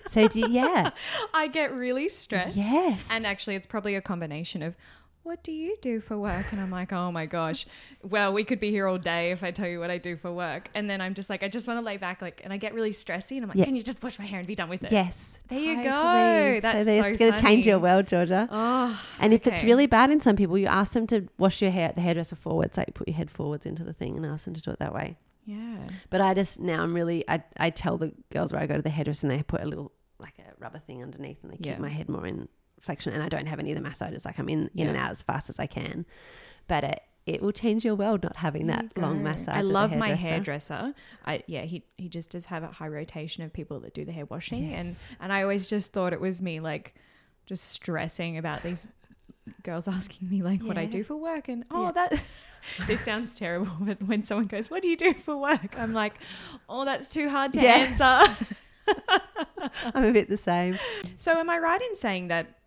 So do you, yeah, (laughs) I get really stressed. yes, And actually, it's probably a combination of what do you do for work? And I'm like, oh my gosh. Well, we could be here all day if I tell you what I do for work. And then I'm just like, I just want to lay back, like, and I get really stressy. And I'm like, can you just wash my hair and be done with it? yes. There you go. That's so so that's going to change your world, Georgia. Oh, And if it's really bad in some people, you ask them to wash your hair at the hairdresser forwards, like put your head forwards into the thing and ask them to do it that way. Yeah. But I just now I'm really I I tell the girls where I go to the hairdresser and they put a little like a rubber thing underneath and they keep Yeah. my head more in flexion and I don't have any of the massagers like I'm in in and out as fast as I can. But it it will change your world not having that long massage. I love my hairdresser. hairdresser. I yeah, he he just does have a high rotation of people that do the hair washing and and I always just thought it was me like just stressing about these girls (laughs) asking me like what I do for work and oh Yeah. that (laughs) this sounds terrible but when someone goes what do you do for work I'm like oh that's too hard to Yeah. answer (laughs) I'm a bit the same. so am I right in saying that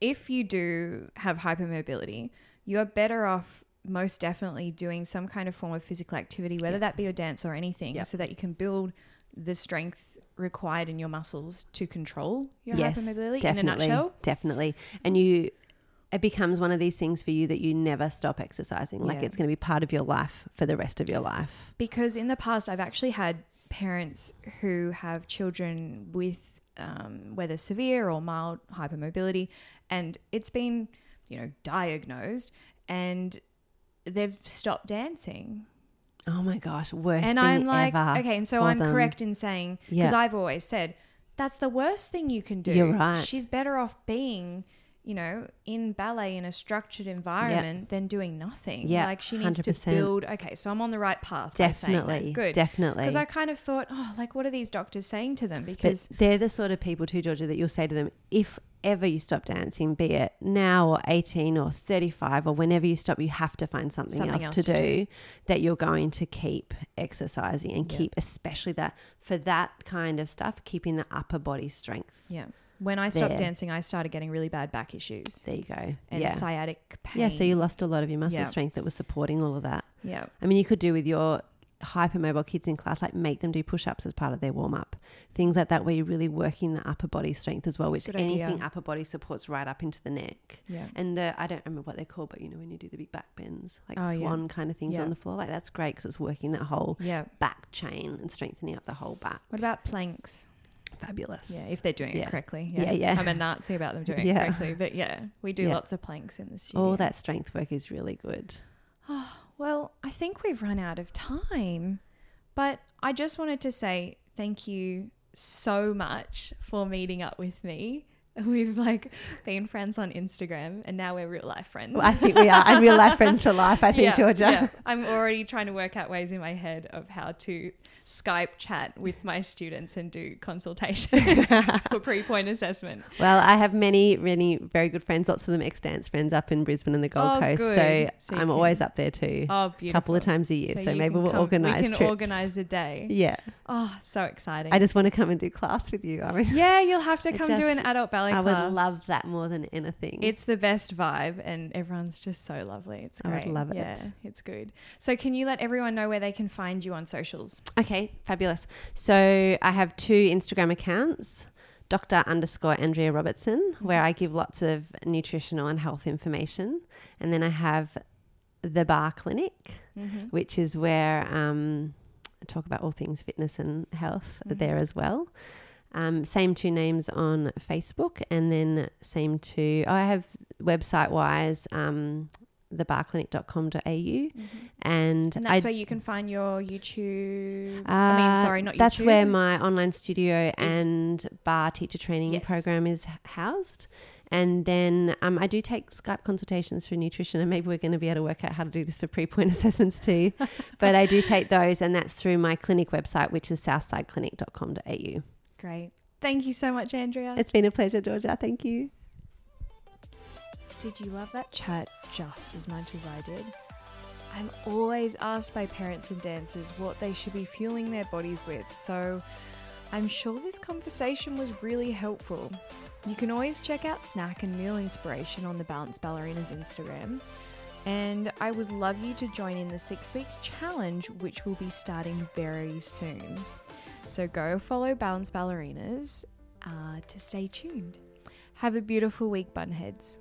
if you do have hypermobility you're better off most definitely doing some kind of form of physical activity, whether that be a dance or anything, Yep. so that you can build the strength required in your muscles to control your yes, hypermobility definitely, in a nutshell. definitely. And you, it becomes one of these things for you that you never stop exercising. Like Yeah. it's going to be part of your life for the rest of your life. Because in the past, I've actually had parents who have children with um, whether severe or mild hypermobility, and it's been, you know, diagnosed, and they've stopped dancing. Oh my gosh, worst thing ever! and I'm like, okay, and so I'm them. correct in saying because Yeah. I've always said that's the worst thing you can do. You're right. She's better off being, you know, in ballet in a structured environment than doing nothing. Yeah, like she needs to 100%. build. Okay, so I'm on the right path. Definitely, good. definitely. Because I kind of thought, oh, like what are these doctors saying to them? But Because they're the sort of people too, Georgia, that you'll say to them, if ever you stop dancing, be it now or 18 or 35 or whenever you stop, you have to find something, Something else, else to, to do, that you're going to keep exercising and Yeah. keep, especially that for that kind of stuff, keeping the upper body strength. yeah, when I stopped There. dancing, I started getting really bad back issues There you go. and yeah. sciatic pain. Yeah, so you lost a lot of your muscle Yeah. strength that was supporting all of that. yeah. I mean, you could do with your hypermobile kids in class, like make them do push ups as part of their warm up. Things like that, where you're really working the upper body strength as well, which Good anything idea. upper body supports right up into the neck. Yeah. And the, I don't remember what they're called, but you know, when you do the big back bends, like Oh, yeah. swan kind of things Yeah. on the floor, like that's great because it's working that whole Yeah. back chain and strengthening up the whole back. What about planks? Fabulous. Yeah, if they're doing Yeah. it correctly. Yeah, yeah. I'm a Nazi about them doing (laughs) Yeah. it correctly, but yeah, we do Yeah. lots of planks in the studio. all that strength work is really good. (sighs) Well, I think we've run out of time, but I just wanted to say thank you so much for meeting up with me. (laughs) We've like been friends on Instagram, and now we're real life friends. Well, I think we are, and real life friends for (laughs) life. I think, Yeah, Georgia. yeah. I'm already trying to work out ways in my head of how to Skype chat with my students and do consultations (laughs) for pre-pointe assessment. Well, I have many, many very good friends, lots of them ex dance friends up in Brisbane and the Gold Oh, Coast. good. So, So I'm can- always up there too. Oh, beautiful. a couple of times a year. So, you maybe we'll come- organise We can trips. organize a day. Yeah. Oh, so exciting. I just want to come and do class with you. I mean, yeah, you'll have to come do an adult ballet I class. would love that more than anything. It's the best vibe, and everyone's just so lovely. It's great. I would love it. Yeah, it's good. So, can you let everyone know where they can find you on socials? okay, fabulous. So I have two Instagram accounts. Dr. underscore Andrea Robertson, where I give lots of nutritional and health information. And then I have the Barre Clinic, Mm-hmm. which is where um, I talk about all things fitness and health Mhm. there as well. Um, same two names on Facebook, and then same two. Oh, I have website wise, um, thebarreclinic.com.au, and, And that's I, where you can find your YouTube. uh, I mean, sorry, not that's YouTube. where my online studio and barre teacher training Yes. program is housed. And then um, I do take Skype consultations for nutrition, and maybe we're going to be able to work out how to do this for pre-pointe (laughs) assessments too. (laughs) but I do take those, and that's through my clinic website, which is southsideclinic.com.au. Great. Thank you so much, Andrea. It's been a pleasure, Georgia. Thank you. Did you love that chat just as much as I did? I'm always asked by parents and dancers what they should be fueling their bodies with, so I'm sure this conversation was really helpful. You can always check out snack and meal inspiration on the Balance Ballerinas Instagram. And I would love you to join in the six week challenge, which will be starting very soon. So go follow Balance Ballerinas uh, to stay tuned. Have a beautiful week, Bunheads.